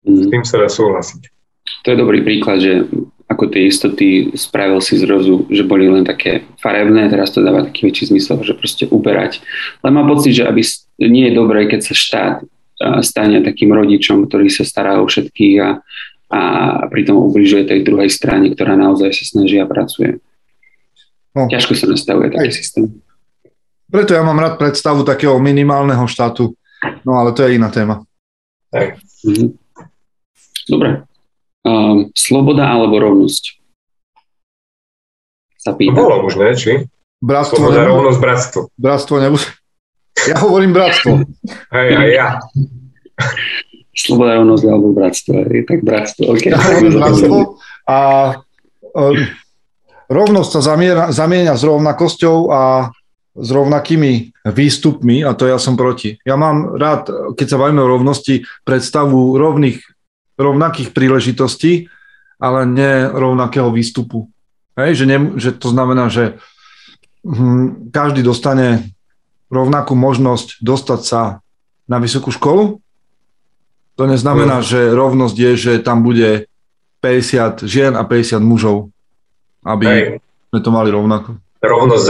s tým sa dá súhlasiť. To je dobrý príklad, že ako tie istoty spravil si zrozu, že boli len také farebné, teraz to dáva taký väčší zmysel, že proste uberať. Len mám pocit, že aby nie je dobré, keď sa štát stane takým rodičom, ktorý sa stará o všetkých a, a pritom ubližuje tej druhej strane, ktorá naozaj sa snaží a pracuje. No. Ťažko sa nastavuje taký Aj. systém. Preto ja mám rád predstavu takého minimálneho štátu, no ale to je iná téma. Mhm. Dobre. Um, sloboda alebo rovnosť? Sa pýta. To bolo už, ne? Či? Bratstvo Sloboda, nebude. rovnosť, bratstvo. Bratstvo nebude. Ja hovorím bratstvo. Hej, aj ja. Sloboda, rovnosť alebo bratstvo. Je tak bratstvo. Okay. Ja bratstvo a um, rovnosť sa zamiera, zamieňa s rovnakosťou a s rovnakými výstupmi a to ja som proti. Ja mám rád, keď sa bavíme o rovnosti, predstavu rovných, rovnakých príležitostí, ale nie rovnakého výstupu. Hej, že, ne, že to znamená, že hm, každý dostane rovnakú možnosť dostať sa na vysokú školu. To neznamená, mm. že rovnosť je, že tam bude 50 žien a 50 mužov, aby Hej. sme to mali rovnako. Rovnosť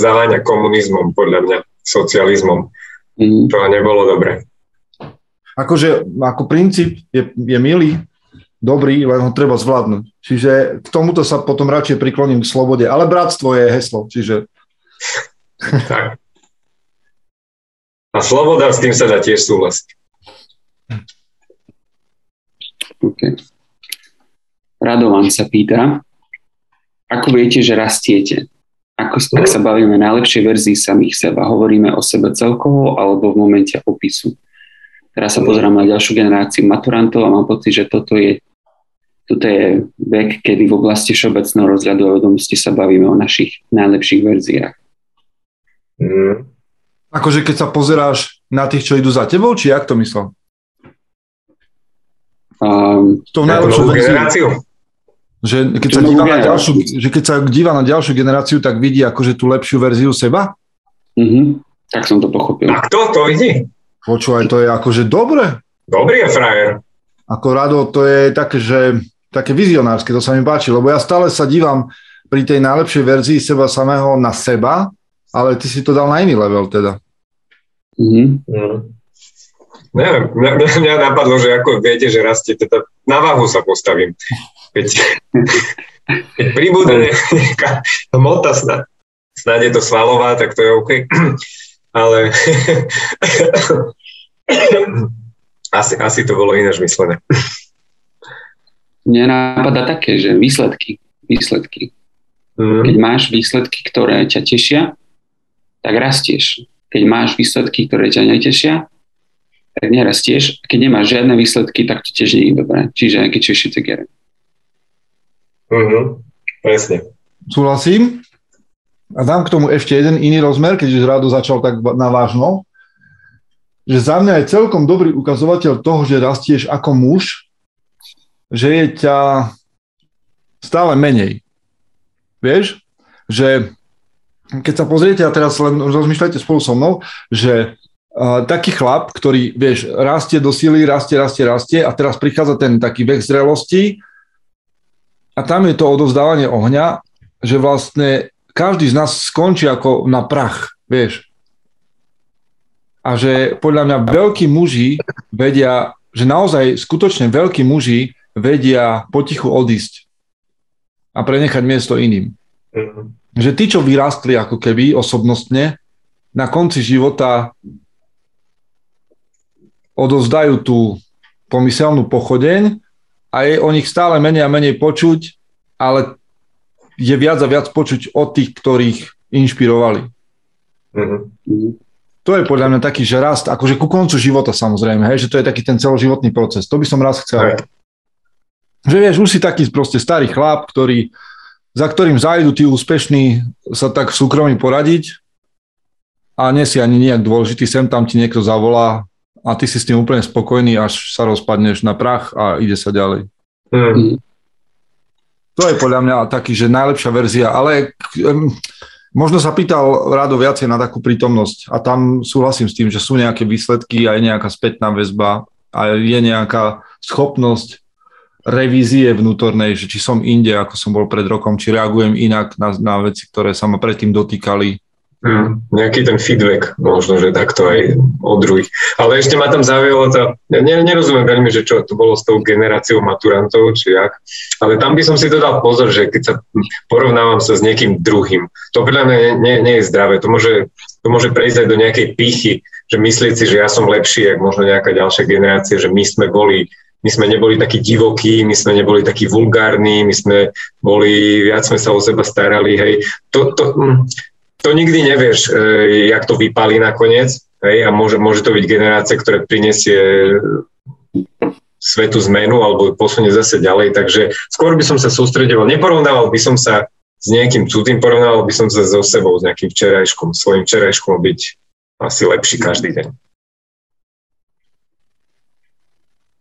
zaváňa komunizmom, podľa mňa, socializmom. Mm. To nebolo dobre. Akože ako princíp je, je milý, dobrý, len ho treba zvládnuť. Čiže k tomuto sa potom radšej prikloním k slobode. Ale bratstvo je heslo, čiže... Tak. A sloboda, s tým sa dá tiež súhlasiť. Okay. Radovan sa pýta, ako viete, že rastiete? Ako, ak sa bavíme najlepšej verzii samých seba, hovoríme o sebe celkovo alebo v momente opisu. Teraz sa pozerám na ďalšiu generáciu maturantov a mám pocit, že toto je, toto je vek, kedy v oblasti všeobecného rozhľadu a vedomosti sa bavíme o našich najlepších verziách. Mm. Akože keď sa pozeráš na tých, čo idú za tebou, či jak to myslel? Um, tou najlepšou generáciu. Že keď, sa díva na ďalšiu, že keď sa díva na ďalšiu generáciu, tak vidí akože tú lepšiu verziu seba? Uh-huh. Tak som to pochopil. A kto to vidí? Počúvaj, to je akože dobre. Dobrý je frajer. Ako rado, to je také, že také vizionárske, to sa mi páči, lebo ja stále sa dívam pri tej najlepšej verzii seba samého na seba, ale ty si to dal na iný level teda. Mm-hmm. Mm. Neviem, mňa, mňa napadlo, že ako viete, že rastie, teda na váhu sa postavím. Keď, keď pribúde nejaká hmota, snad, snad je to svalová, tak to je OK. Ale asi, asi to bolo ináč myslené. Mne napadá také, že výsledky. Výsledky. Mm. Keď máš výsledky, ktoré ťa tešia, tak rastieš keď máš výsledky, ktoré ťa netešia, tak nerastieš. Keď nemáš žiadne výsledky, tak to tiež nie je dobré. Čiže keď čiši tegere. Mhm, presne. Súhlasím. A dám k tomu ešte jeden iný rozmer, keď už Rado začal tak na vážno, že za mňa je celkom dobrý ukazovateľ toho, že rastieš ako muž, že je ťa stále menej. Vieš? Že keď sa pozriete a teraz len rozmýšľajte spolu so mnou, že uh, taký chlap, ktorý, vieš, rastie do síly, rastie, rastie, rastie a teraz prichádza ten taký vek zrelosti a tam je to odovzdávanie ohňa, že vlastne každý z nás skončí ako na prach, vieš. A že podľa mňa veľkí muži vedia, že naozaj skutočne veľkí muži vedia potichu odísť a prenechať miesto iným. Mm-hmm. Že tí, čo vyrástli ako keby osobnostne, na konci života odovzdajú tú pomyselnú pochodeň a je o nich stále menej a menej počuť, ale je viac a viac počuť od tých, ktorých inšpirovali. Mm-hmm. To je podľa mňa taký, že rast, akože ku koncu života samozrejme, hej, že to je taký ten celoživotný proces. To by som raz chcel. Hej. Že vieš, už si taký proste starý chlap, ktorý, za ktorým zajdu tí úspešní sa tak v súkromí poradiť a nie si ani nejak dôležitý, sem tam ti niekto zavolá a ty si s tým úplne spokojný, až sa rozpadneš na prach a ide sa ďalej. Mm. To je podľa mňa taký, že najlepšia verzia, ale um, možno sa pýtal Rado viacej na takú prítomnosť a tam súhlasím s tým, že sú nejaké výsledky a je nejaká spätná väzba a je nejaká schopnosť revízie vnútornej, že či som inde, ako som bol pred rokom, či reagujem inak na, na veci, ktoré sa ma predtým dotýkali, Hmm, nejaký ten feedback, možno, že takto aj od druhých. Ale ešte ma tam zaujalo to, ja nerozumiem veľmi, že čo to bolo s tou generáciou maturantov, či jak, ale tam by som si to dal pozor, že keď sa porovnávam sa s niekým druhým, to podľa mňa nie, nie je zdravé, to môže, to môže prejsť aj do nejakej pichy, že myslieť si, že ja som lepší, ako možno nejaká ďalšia generácia, že my sme boli my sme neboli takí divokí, my sme neboli takí vulgárni, my sme boli, viac sme sa o seba starali, hej. To, to, hm, to nikdy nevieš, e, jak to vypálí nakoniec hej, a môže, môže to byť generácia, ktorá prinesie svetu zmenu alebo posunie zase ďalej, takže skôr by som sa sústredoval, neporovnával by som sa s nejakým cudzým, porovnával by som sa so sebou, s nejakým včerajškom, svojim včerajškom byť asi lepší každý deň.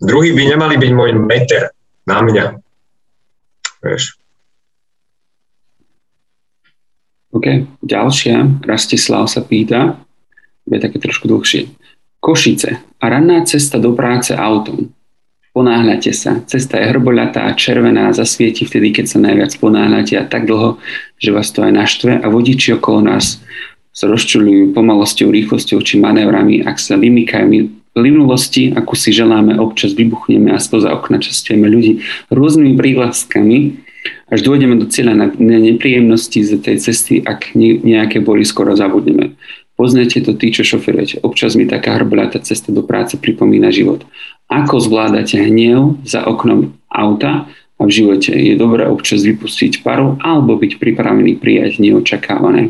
Druhý by nemali byť môj meter na mňa. Vieš. OK, ďalšia, Rastislav sa pýta, je také trošku dlhšie. Košice a ranná cesta do práce autom. Ponáhľate sa. Cesta je hrboľatá, červená, zasvieti vtedy, keď sa najviac ponáhľate a tak dlho, že vás to aj naštve a vodiči okolo nás sa rozčulujú pomalosťou, rýchlosťou či manévrami, ak sa vymykajú linulosti, akú si želáme, občas vybuchneme a spoza okna častujeme ľudí rôznymi prívlastkami, až dôjdeme do cieľa na, nepríjemnosti z tej cesty, ak ne, nejaké boli, skoro zabudneme. Poznajte to tí, čo šoferujete. Občas mi taká hrblatá cesta do práce pripomína život. Ako zvládate hnev za oknom auta a v živote je dobré občas vypustiť paru alebo byť pripravený prijať neočakávané.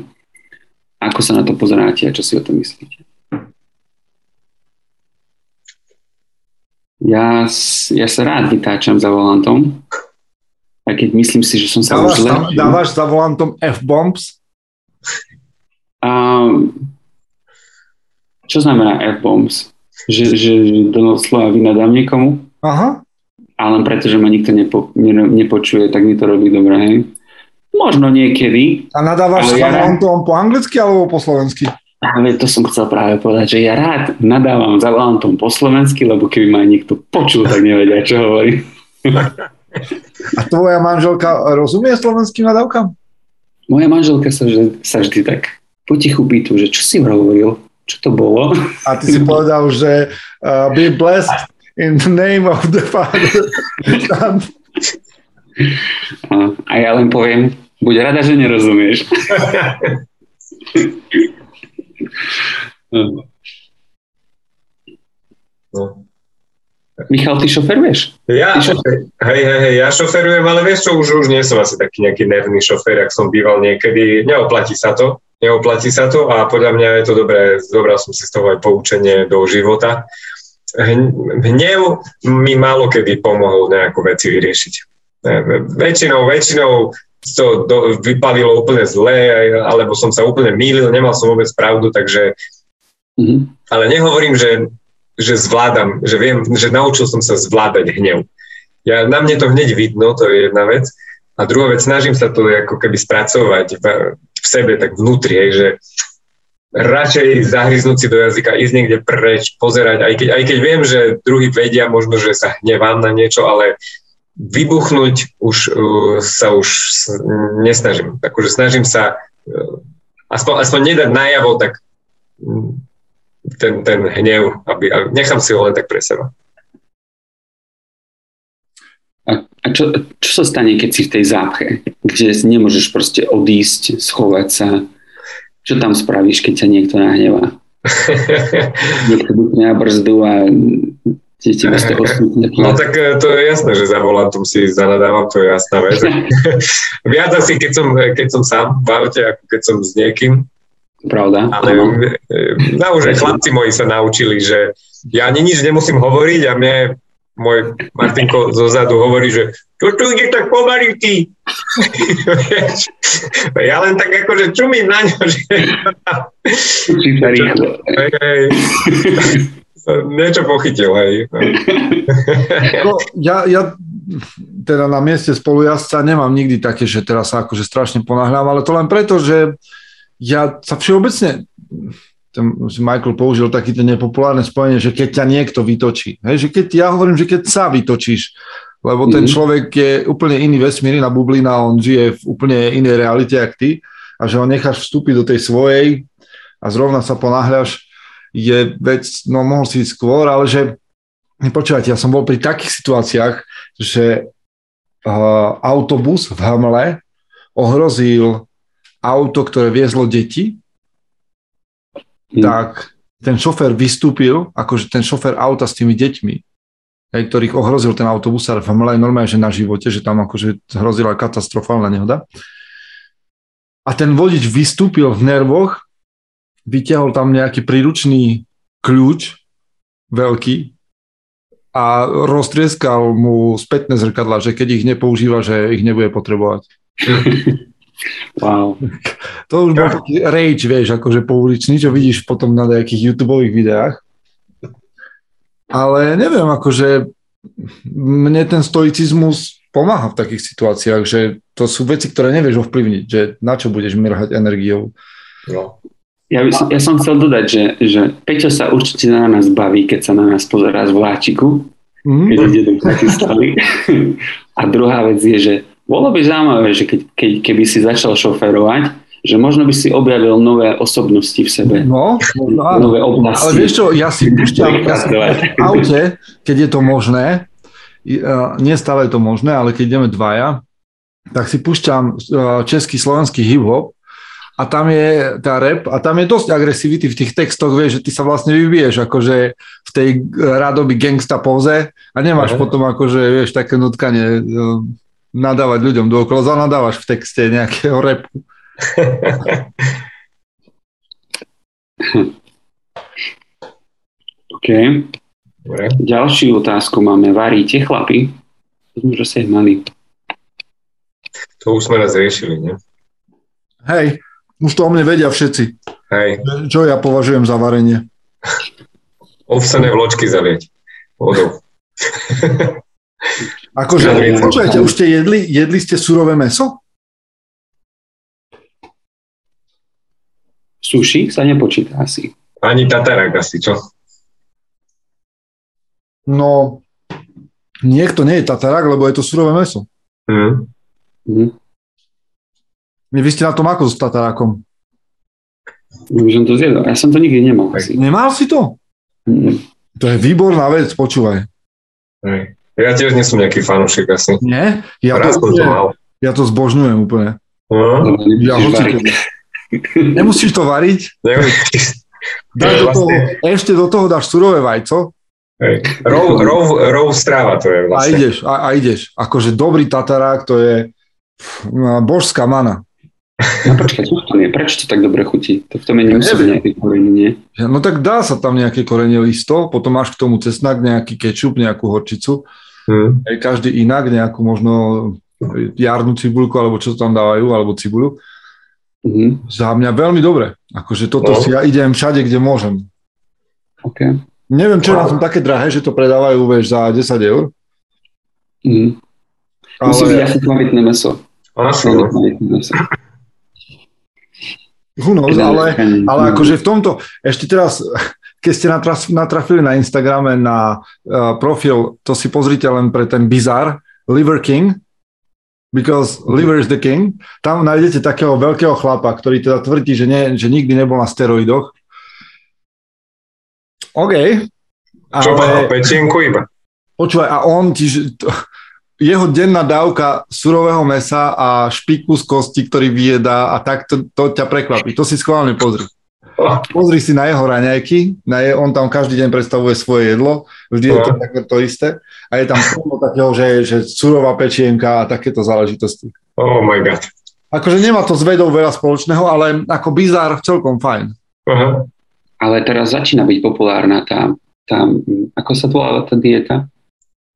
Ako sa na to pozeráte a čo si o tom myslíte? Ja, ja sa rád vytáčam za volantom, aj keď myslím si, že som sa dávaš, už zle... Dávaš za volantom F-bombs? Um, čo znamená F-bombs? Že, že doslova vynadám niekomu? Aha. A len preto, že ma nikto nepo, ne, nepočuje, tak mi to robí dobre, hej? Možno niekedy. A nadávaš sa ja volantom po anglicky alebo po slovensky? Ale to som chcel práve povedať, že ja rád nadávam za volantom po slovensky, lebo keby ma niekto počul, tak nevedia, čo hovorí. A tvoja manželka rozumie slovenským nadávkam? Moja manželka sa, že, sa vždy tak potichu pýtu, že čo si hovoril, čo to bolo. A ty si povedal, že uh, be blessed in the name of the Father. a, a ja len poviem, buď rada, že nerozumieš. no. Michal, ty šoferuješ? Ja, ty šofer... hej, hej, hej, ja šoferujem, ale vieš čo, už, už nie som asi taký nejaký nervný šofer, ak som býval niekedy. Neoplatí sa to, neoplatí sa to a podľa mňa je to dobré, zobral som si z toho aj poučenie do života. Hnev mi málo kedy pomohol nejakú veci vyriešiť. Väčšinou, väčšinou to do, vypalilo úplne zle, alebo som sa úplne mýlil, nemal som vôbec pravdu, takže mm-hmm. ale nehovorím, že že zvládam, že viem, že naučil som sa zvládať hnev. Ja, na mne to hneď vidno, to je jedna vec. A druhá vec, snažím sa to ako keby spracovať v, v sebe, tak vnútri, hej, že radšej zahryznúť si do jazyka, ísť niekde preč, pozerať, aj keď, aj keď viem, že druhý vedia možno, že sa hnevám na niečo, ale vybuchnúť už uh, sa už nesnažím. Takže snažím sa uh, aspoň, aspoň nedať najavo tak um, ten, ten hnev, aby, aby nechám si ho len tak pre seba. A, a čo, čo sa stane, keď si v tej zápche, kde nemôžeš proste odísť, schovať sa, čo tam spravíš, keď ťa niekto nahnevá? niekto bukne na brzdu a tebe z toho No tak e, to je jasné, že za volantom si zanadávam, to je jasná vec. Viac asi, keď som, keď som sám v aute, ako keď som s niekým. Pravda. Ale e, no, chlapci moji sa naučili, že ja ani nič nemusím hovoriť a mne môj Martinko zo zadu hovorí, že čo tu ide tak pomaly ty? ja len tak akože čumím na ňo, že... hej, hej. Niečo pochytil, hej. No, ja, ja teda na mieste spolujazca nemám nikdy také, že teraz sa akože strašne ponáhľam, ale to len preto, že ja sa všeobecne ten Michael použil také nepopulárne spojenie, že keď ťa niekto vytočí. Hej, že keď, ja hovorím, že keď sa vytočíš, lebo ten mhm. človek je úplne iný vesmír, iná bublina, on žije v úplne inej realite, ako ty, a že ho necháš vstúpiť do tej svojej a zrovna sa ponáhľaš, je vec, no mohol si ísť skôr, ale že, počúvajte, ja som bol pri takých situáciách, že uh, autobus v Hamle ohrozil auto, ktoré viezlo deti hmm. tak ten šofér vystúpil, akože ten šofér auta s tými deťmi, hej, ktorých ohrozil ten autobus, ale aj normálne, že na živote, že tam akože hrozila katastrofálna nehoda. A ten vodič vystúpil v nervoch, vyťahol tam nejaký príručný kľúč, veľký, a roztrieskal mu spätné zrkadla, že keď ich nepoužíva, že ich nebude potrebovať. Wow. To už bol taký rage, vieš, akože pouličný, čo vidíš potom na nejakých YouTube videách. Ale neviem, akože mne ten stoicizmus pomáha v takých situáciách, že to sú veci, ktoré nevieš ovplyvniť, že na čo budeš mrhať energiou. No. Ja, by som, ja som chcel dodať, že, že Peťo sa určite na nás baví, keď sa na nás pozerá z vláčiku, mm. keď ide do A druhá vec je, že bolo by zaujímavé, že keď, keď, keby si začal šoferovať, že možno by si objavil nové osobnosti v sebe. No, no áno. Nové oblasti. Ale vieš čo, ja si púšťam ja v aute, keď je to možné, nie stále je to možné, ale keď ideme dvaja, tak si púšťam český, slovenský hip-hop a tam je tá rap a tam je dosť agresivity v tých textoch, vieš, že ty sa vlastne vyvíješ akože v tej rádoby gangsta poze a nemáš uh-huh. potom akože, vieš, také nutkanie nadávať ľuďom dookola, zanadávaš v texte nejakého repu. OK. Dobre. Ďalšiu otázku máme. Varíte chlapi? Môže sa mali. To už sme raz riešili, nie? Hej, už to o mne vedia všetci. Hej. Čo ja považujem za varenie? Ovsené vločky zalieť vodou. Akože, počujete, už ste jedli, jedli ste surové meso? Suši sa nepočíta asi. Ani tatarák asi, čo? No, niekto nie je tatarák, lebo je to surové meso. Mm. Mm. Vy ste na tom ako s tatarákom? Som to zjedol. Ja som to nikdy nemal. Asi. Nemal si to? Mm. To je výborná vec, počúvaj. Hej. Ja tiež nie som nejaký fanúšik asi. Nie? Ja Raz to, to mal. Ja to zbožňujem úplne. No, ja hoci, Nemusíš to variť? Dáš do toho, ešte do toho dáš surové vajco. Hej. Rov, rov, rov stráva to je vlastne. A ideš, a, a ideš. Akože dobrý tatarák to je božská mana. No počkaj, čo to je? Prečo to tak dobre chutí? To v tom je nemusí byť nejaké korenie, No tak dá sa tam nejaké korenie listo, potom máš k tomu cesnak, nejaký kečup, nejakú horčicu. Hmm. Každý inak, nejakú možno jarnú cibulku, alebo čo tam dávajú, alebo cibuľu. Hmm. Za mňa veľmi dobre. Akože toto no. si ja idem všade, kde môžem. Okay. Neviem, čo wow. na tom také drahé, že to predávajú vieš, za 10 eur. Mm. Ale... Musí byť asi kvalitné meso. Asi, no. Who knows, ale, ale akože v tomto, ešte teraz, keď ste natrafili na Instagrame na uh, profil, to si pozrite len pre ten bizar, Liver King, because liver is the king. Tam nájdete takého veľkého chlapa, ktorý teda tvrdí, že, nie, že nikdy nebol na steroidoch. OK. Ale... Čo má pečienku iba? Počúvaj, a on tiež, jeho denná dávka surového mesa a špiku z kosti, ktorý vyjedá a tak to, to ťa prekvapí. To si schválne pozri. Pozri si na jeho raňajky, na je, on tam každý deň predstavuje svoje jedlo, vždy je to také to isté a je tam plno takého, že, že surová pečienka a takéto záležitosti. Oh my god. Akože nemá to s vedou veľa spoločného, ale ako bizár celkom fajn. Uh-huh. Ale teraz začína byť populárna tá, tá, ako sa to volá tá dieta?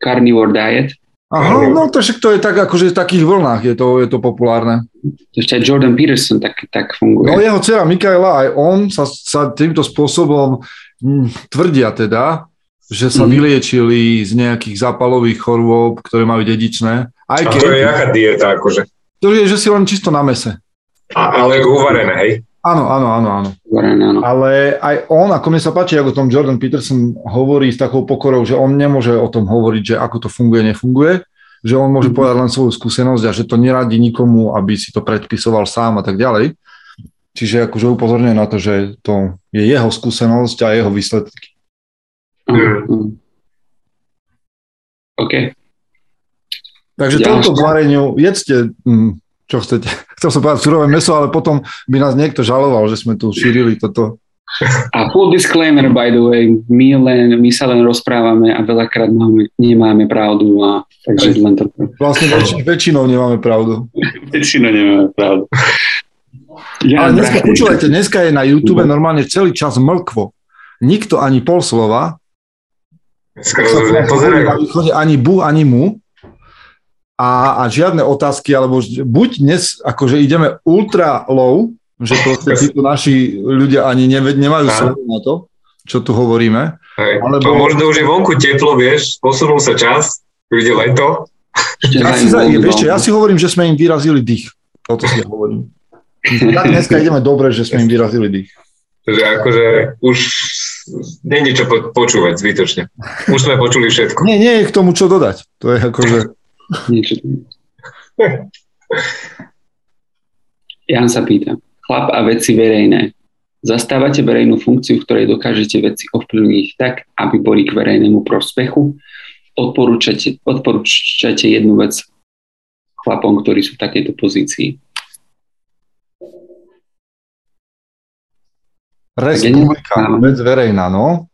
Carnivore diet. Aha, no to však to je tak, akože v takých vlnách je to, je to populárne. Ešte aj Jordan Peterson tak, tak funguje. No jeho dcera Mikaela, aj on sa, sa týmto spôsobom hm, tvrdia teda, že sa mm. vyliečili z nejakých zápalových chorôb, ktoré majú dedičné. Aj keď, A to je jaká dieta akože? To je, že si len čisto na mese. A, ale uvarené, hej? Áno, áno, áno, áno. Ale aj on, ako mi sa páči, ako tom Jordan Peterson hovorí s takou pokorou, že on nemôže o tom hovoriť, že ako to funguje, nefunguje, že on môže mm-hmm. povedať len svoju skúsenosť a že to neradí nikomu, aby si to predpisoval sám a tak ďalej. Čiže akože upozorňuje na to, že to je jeho skúsenosť a jeho výsledky. Mm. OK. Takže ja tomuto vareniu jedzte hm, čo chcete. Chcel som povedať surové meso, ale potom by nás niekto žaloval, že sme tu šírili toto. A full disclaimer, by the way, my, len, my sa len rozprávame a veľakrát máme, nemáme pravdu. A, takže len to... Vlastne väč, väčšinou nemáme pravdu. väčšinou nemáme pravdu. Ja, ale dneska, počúvajte, dneska je na YouTube normálne celý čas mlkvo. Nikto ani pol slova. Ani bu, ani mu a, a žiadne otázky, alebo buď dnes akože ideme ultra low, že proste títo naši ľudia ani ne, nemajú slovo na to, čo tu hovoríme. Hej, alebo... To možno už je vonku teplo, vieš, posunul sa čas, príde leto. Ja si, za, vieš čo, ja si hovorím, že sme im vyrazili dých. Toto si hovorím. Tak dneska ideme dobre, že sme im vyrazili dých. Takže akože už je čo počúvať zbytočne. Už sme počuli všetko. Nie, nie je k tomu čo dodať. To je akože... Niečo. Jan sa pýta, chlap a veci verejné. Zastávate verejnú funkciu, v ktorej dokážete veci ovplyvniť tak, aby boli k verejnému prospechu? Odporúčate, odporúčate jednu vec chlapom, ktorí sú v takejto pozícii? Respublika, vec verejná, no.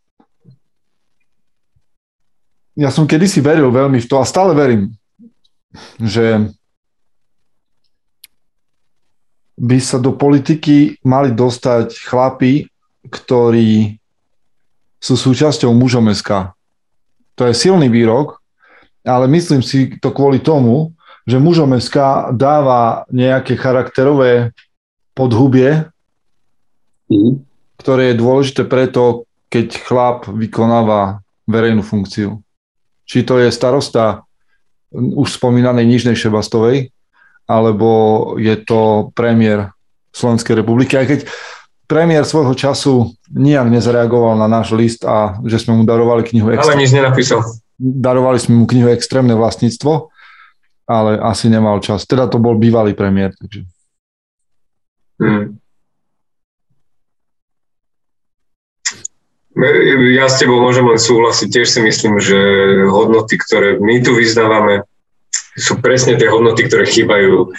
Ja som kedysi veril veľmi v to a stále verím že by sa do politiky mali dostať chlapi, ktorí sú súčasťou mužom SK. To je silný výrok, ale myslím si to kvôli tomu, že mužom SK dáva nejaké charakterové podhubie, ktoré je dôležité preto, keď chlap vykonáva verejnú funkciu. Či to je starosta už spomínanej Nižnej Šebastovej, alebo je to premiér Slovenskej republiky. Aj keď premiér svojho času nijak nezareagoval na náš list a že sme mu darovali knihu... Ale nič nenapísal. Darovali sme mu knihu Extrémne vlastníctvo, ale asi nemal čas. Teda to bol bývalý premiér. Takže... Hmm. Ja s tebou môžem len súhlasiť. Tiež si myslím, že hodnoty, ktoré my tu vyznávame, sú presne tie hodnoty, ktoré chýbajú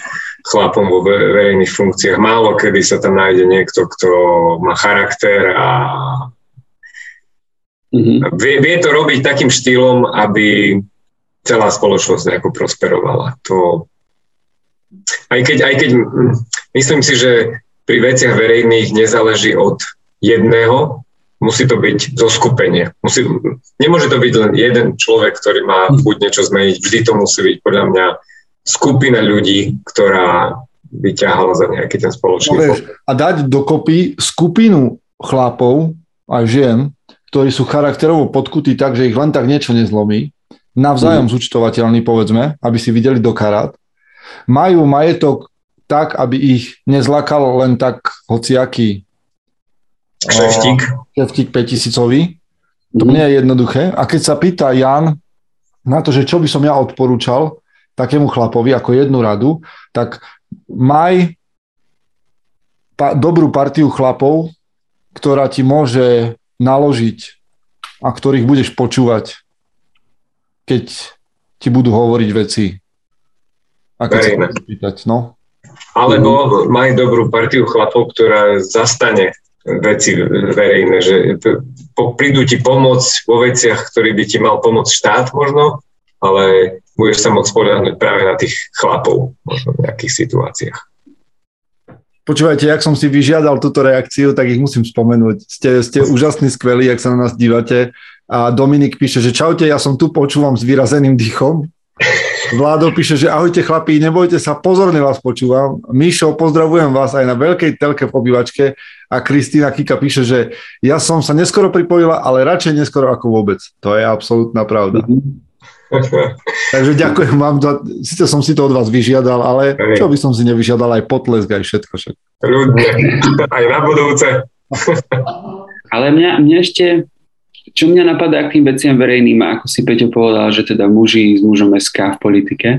chlapom vo verejných funkciách. Málo kedy sa tam nájde niekto, kto má charakter a mm-hmm. vie, vie to robiť takým štýlom, aby celá spoločnosť nejako prosperovala. To, aj keď, aj keď myslím si, že pri veciach verejných nezáleží od jedného, musí to byť zoskupenie. Musí, nemôže to byť len jeden človek, ktorý má hm. buď niečo zmeniť. Vždy to musí byť podľa mňa skupina ľudí, ktorá vyťahala za nejaký ten spoločný no, A dať dokopy skupinu chlapov a žien, ktorí sú charakterovo podkutí tak, že ich len tak niečo nezlomí, navzájom mm. zúčtovateľní, povedzme, aby si videli do karát, majú majetok tak, aby ich nezlakal len tak hociaký Šeftík. Šeftík 5000 To nie je jednoduché. A keď sa pýta Jan na to, že čo by som ja odporúčal takému chlapovi ako jednu radu, tak maj pa, dobrú partiu chlapov, ktorá ti môže naložiť a ktorých budeš počúvať, keď ti budú hovoriť veci. A keď sa pýtať, no. Alebo maj dobrú partiu chlapov, ktorá zastane veci verejné, že prídu ti pomôcť vo veciach, ktorý by ti mal pomôcť štát možno, ale budeš sa môcť spoľahnúť práve na tých chlapov možno v nejakých situáciách. Počúvajte, jak som si vyžiadal túto reakciu, tak ich musím spomenúť. Ste, ste úžasní, skvelí, ak sa na nás dívate. A Dominik píše, že čaute, ja som tu, počúvam s vyrazeným dýchom. Vládo píše, že ahojte chlapí, nebojte sa, pozorne vás počúvam. Míšo, pozdravujem vás aj na veľkej telke v obývačke a Kristýna Kika píše, že ja som sa neskoro pripojila, ale radšej neskoro ako vôbec. To je absolútna pravda. Takže ďakujem vám, za, síce som si to od vás vyžiadal, ale čo by som si nevyžiadal, aj potlesk, aj všetko. Však. Ľudne, aj na budúce. ale mňa, mňa ešte čo mňa napadá k tým veciam verejným, ako si Peťo povedal, že teda muži s mužom SK v politike,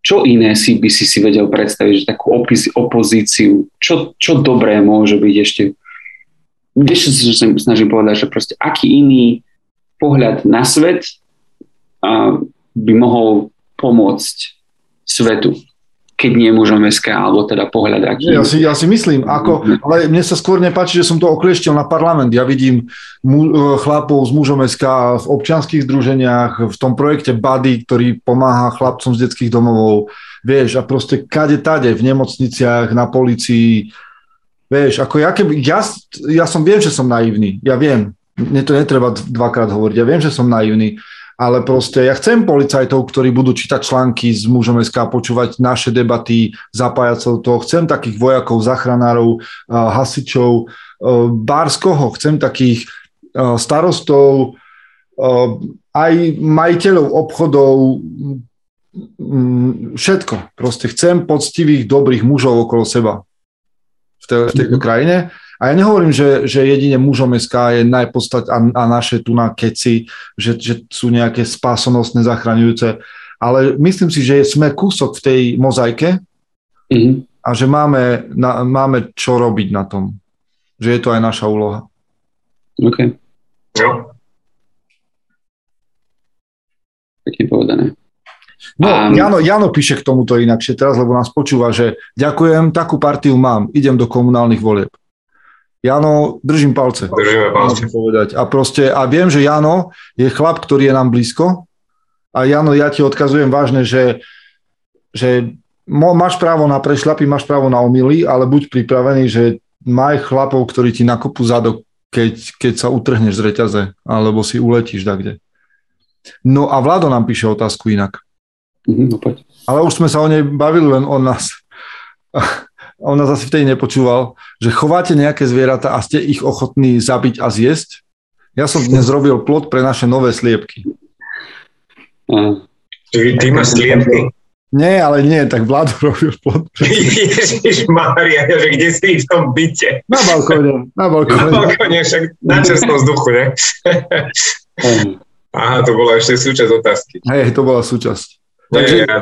čo iné si by si si vedel predstaviť, že takú opis, opozíciu, čo, čo dobré môže byť ešte? Čo sa snažím povedať, že proste aký iný pohľad na svet a, by mohol pomôcť svetu keď nie mužom SK, alebo teda pohľad aký. Ja si, ja si myslím, ako, mhm. ale mne sa skôr nepáči, že som to oklieštil na parlament. Ja vidím mu, e, chlapov s mužom SK v občianských združeniach, v tom projekte Buddy, ktorý pomáha chlapcom z detských domovov, vieš, a proste kade tade, v nemocniciach, na policii, vieš, ako ja, keby, ja, ja som, viem, že som naivný, ja viem, mne to netreba dvakrát hovoriť, ja viem, že som naivný, ale proste ja chcem policajtov, ktorí budú čítať články z mužom SK, počúvať naše debaty, zapájať sa do toho. Chcem takých vojakov, zachranárov, hasičov, Bárskoho, chcem takých starostov, aj majiteľov obchodov, všetko. Proste chcem poctivých, dobrých mužov okolo seba v, tej, v tejto krajine a ja nehovorím, že, že jedine mužom SK je najpodstat a, a naše tu na keci, že, že sú nejaké spásonosné zachraňujúce, ale myslím si, že sme kúsok v tej mozaike mm-hmm. a že máme, na, máme čo robiť na tom. Že je to aj naša úloha. OK. Jo. Pekne povedané. No, um, Jano, Jano píše k tomuto inakšie teraz, lebo nás počúva, že ďakujem, takú partiu mám, idem do komunálnych volieb. Jano, držím palce. Držíme palce. Povedať. A proste, a viem, že Jano je chlap, ktorý je nám blízko. A Jano, ja ti odkazujem vážne, že, že máš právo na prešľapy, máš právo na omily, ale buď pripravený, že maj chlapov, ktorí ti nakopú zadok, keď, keď sa utrhneš z reťaze, alebo si uletíš kde. No a Vlado nám píše otázku inak. Mm, no Ale už sme sa o nej bavili len o nás on nás asi vtedy nepočúval, že chováte nejaké zvieratá a ste ich ochotní zabiť a zjesť? Ja som dnes robil plot pre naše nové sliepky. Ty, ty máš sliepky? Nie, ale nie, tak Vlado robil plot. Ježiš Mária, že kde si v tom byte? Na balkóne, na balkóne. Na balkóne, však na čerstvom vzduchu, ne? Aha, to bola ešte súčasť otázky. Hej, to bola súčasť. Takže, Nie, ja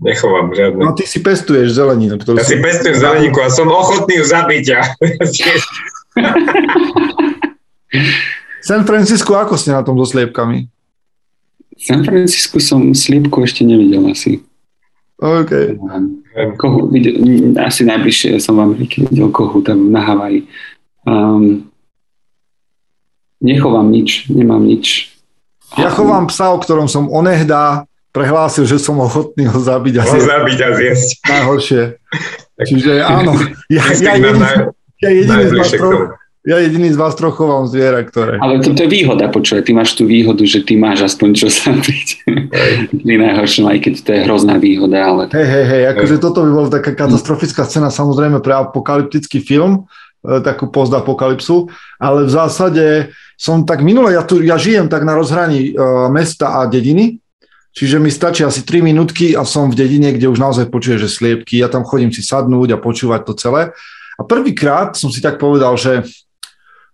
nechovám žiadne. No ty si pestuješ zeleninu. Ktorú ja si pestujem zeleninku a som ochotný ju zabiť. Ja. San Francisco, ako ste na tom so sliepkami? San Francisco som sliepku ešte nevidel asi. OK. Kohu, videl, asi najbližšie som v Amerike videl kohu tam na Havaji. Um, nechovám nič, nemám nič. Ja chovám psa, o ktorom som onehdá prehlásil, že som ochotný ho zabiť a zjesť. zabiť a zjesť. Najhoršie. Čiže áno, ja, ja, jediný, ja, jediný z vás troch, ja jediný z vás troch chovám zviera, ktoré... Ale to, to je výhoda, počuje, ty máš tú výhodu, že ty máš aspoň čo sa byť. Ty najhoršie, aj keď to je hrozná výhoda, ale... Hej, hej, hej, akože toto by bola taká katastrofická scéna, samozrejme pre apokalyptický film, e, takú postapokalypsu, ale v zásade som tak minule, ja, tu, ja žijem tak na rozhraní uh, mesta a dediny, Čiže mi stačí asi 3 minútky a som v dedine, kde už naozaj počuje, že sliepky. Ja tam chodím si sadnúť a počúvať to celé. A prvýkrát som si tak povedal, že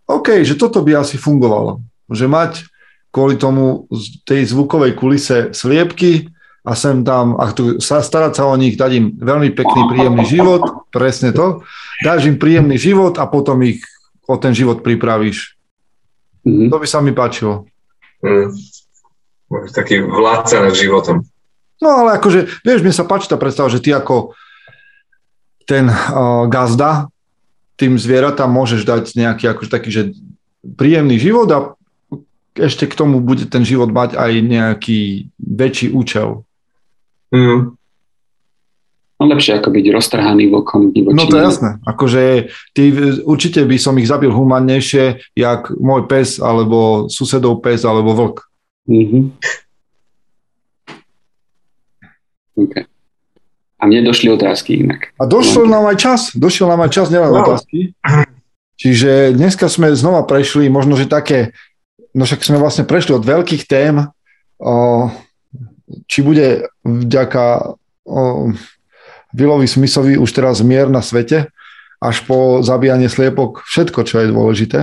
OK, že toto by asi fungovalo. Že mať kvôli tomu tej zvukovej kulise sliepky a sem tam, a tu, sa, starať sa o nich, dať im veľmi pekný, príjemný život, presne to, dáš im príjemný život a potom ich o ten život pripravíš. Mm-hmm. To by sa mi páčilo. Mm taký vládca nad životom. No ale akože, vieš, mne sa páči tá predstava, že ty ako ten uh, gazda tým zvieratám môžeš dať nejaký akože taký, že príjemný život a ešte k tomu bude ten život mať aj nejaký väčší účel. Mm. No lepšie ako byť roztrhaný vokom. No to je jasné. Akože ty, určite by som ich zabil humannejšie, jak môj pes, alebo susedov pes, alebo vlk. Mm-hmm. Okay. A mne došli otázky inak. A došiel nám aj čas, došiel nám aj čas, nielen no. otázky. Čiže dneska sme znova prešli, možno, že také, no však sme vlastne prešli od veľkých tém, o, či bude vďaka o, Vilovi Smithovi už teraz mier na svete, až po zabíjanie sliepok, všetko, čo je dôležité.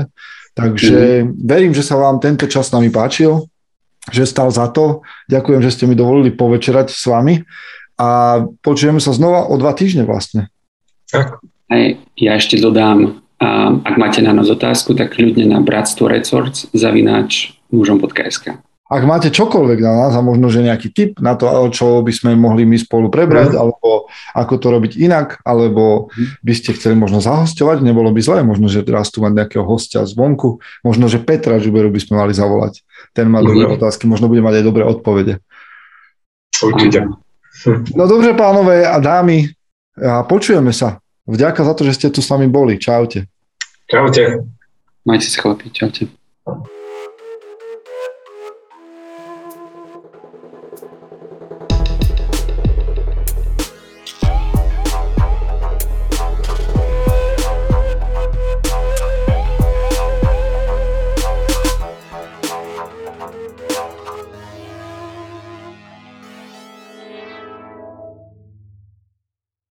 Takže mm. verím, že sa vám tento čas s nami páčil že stal za to. Ďakujem, že ste mi dovolili povečerať s vami a počujeme sa znova o dva týždne vlastne. Tak. Aj ja ešte dodám, a ak máte na nás otázku, tak ľudne na Bratstvo Resorts zavináč mužom.sk. Ak máte čokoľvek na nás a možno, že nejaký tip na to, čo by sme mohli my spolu prebrať, mm. alebo ako to robiť inak, alebo mhm. by ste chceli možno zahostovať, nebolo by zlé, možno, že teraz tu mať nejakého hostia zvonku, možno, že Petra Žuberu by sme mali zavolať. Ten má mm. dobré mhm. otázky, možno bude mať aj dobré odpovede. Určite. No dobre, pánové a dámy, a počujeme sa. Vďaka za to, že ste tu s nami boli. Čaute. Čaute. Majte sa chlapi, čaute.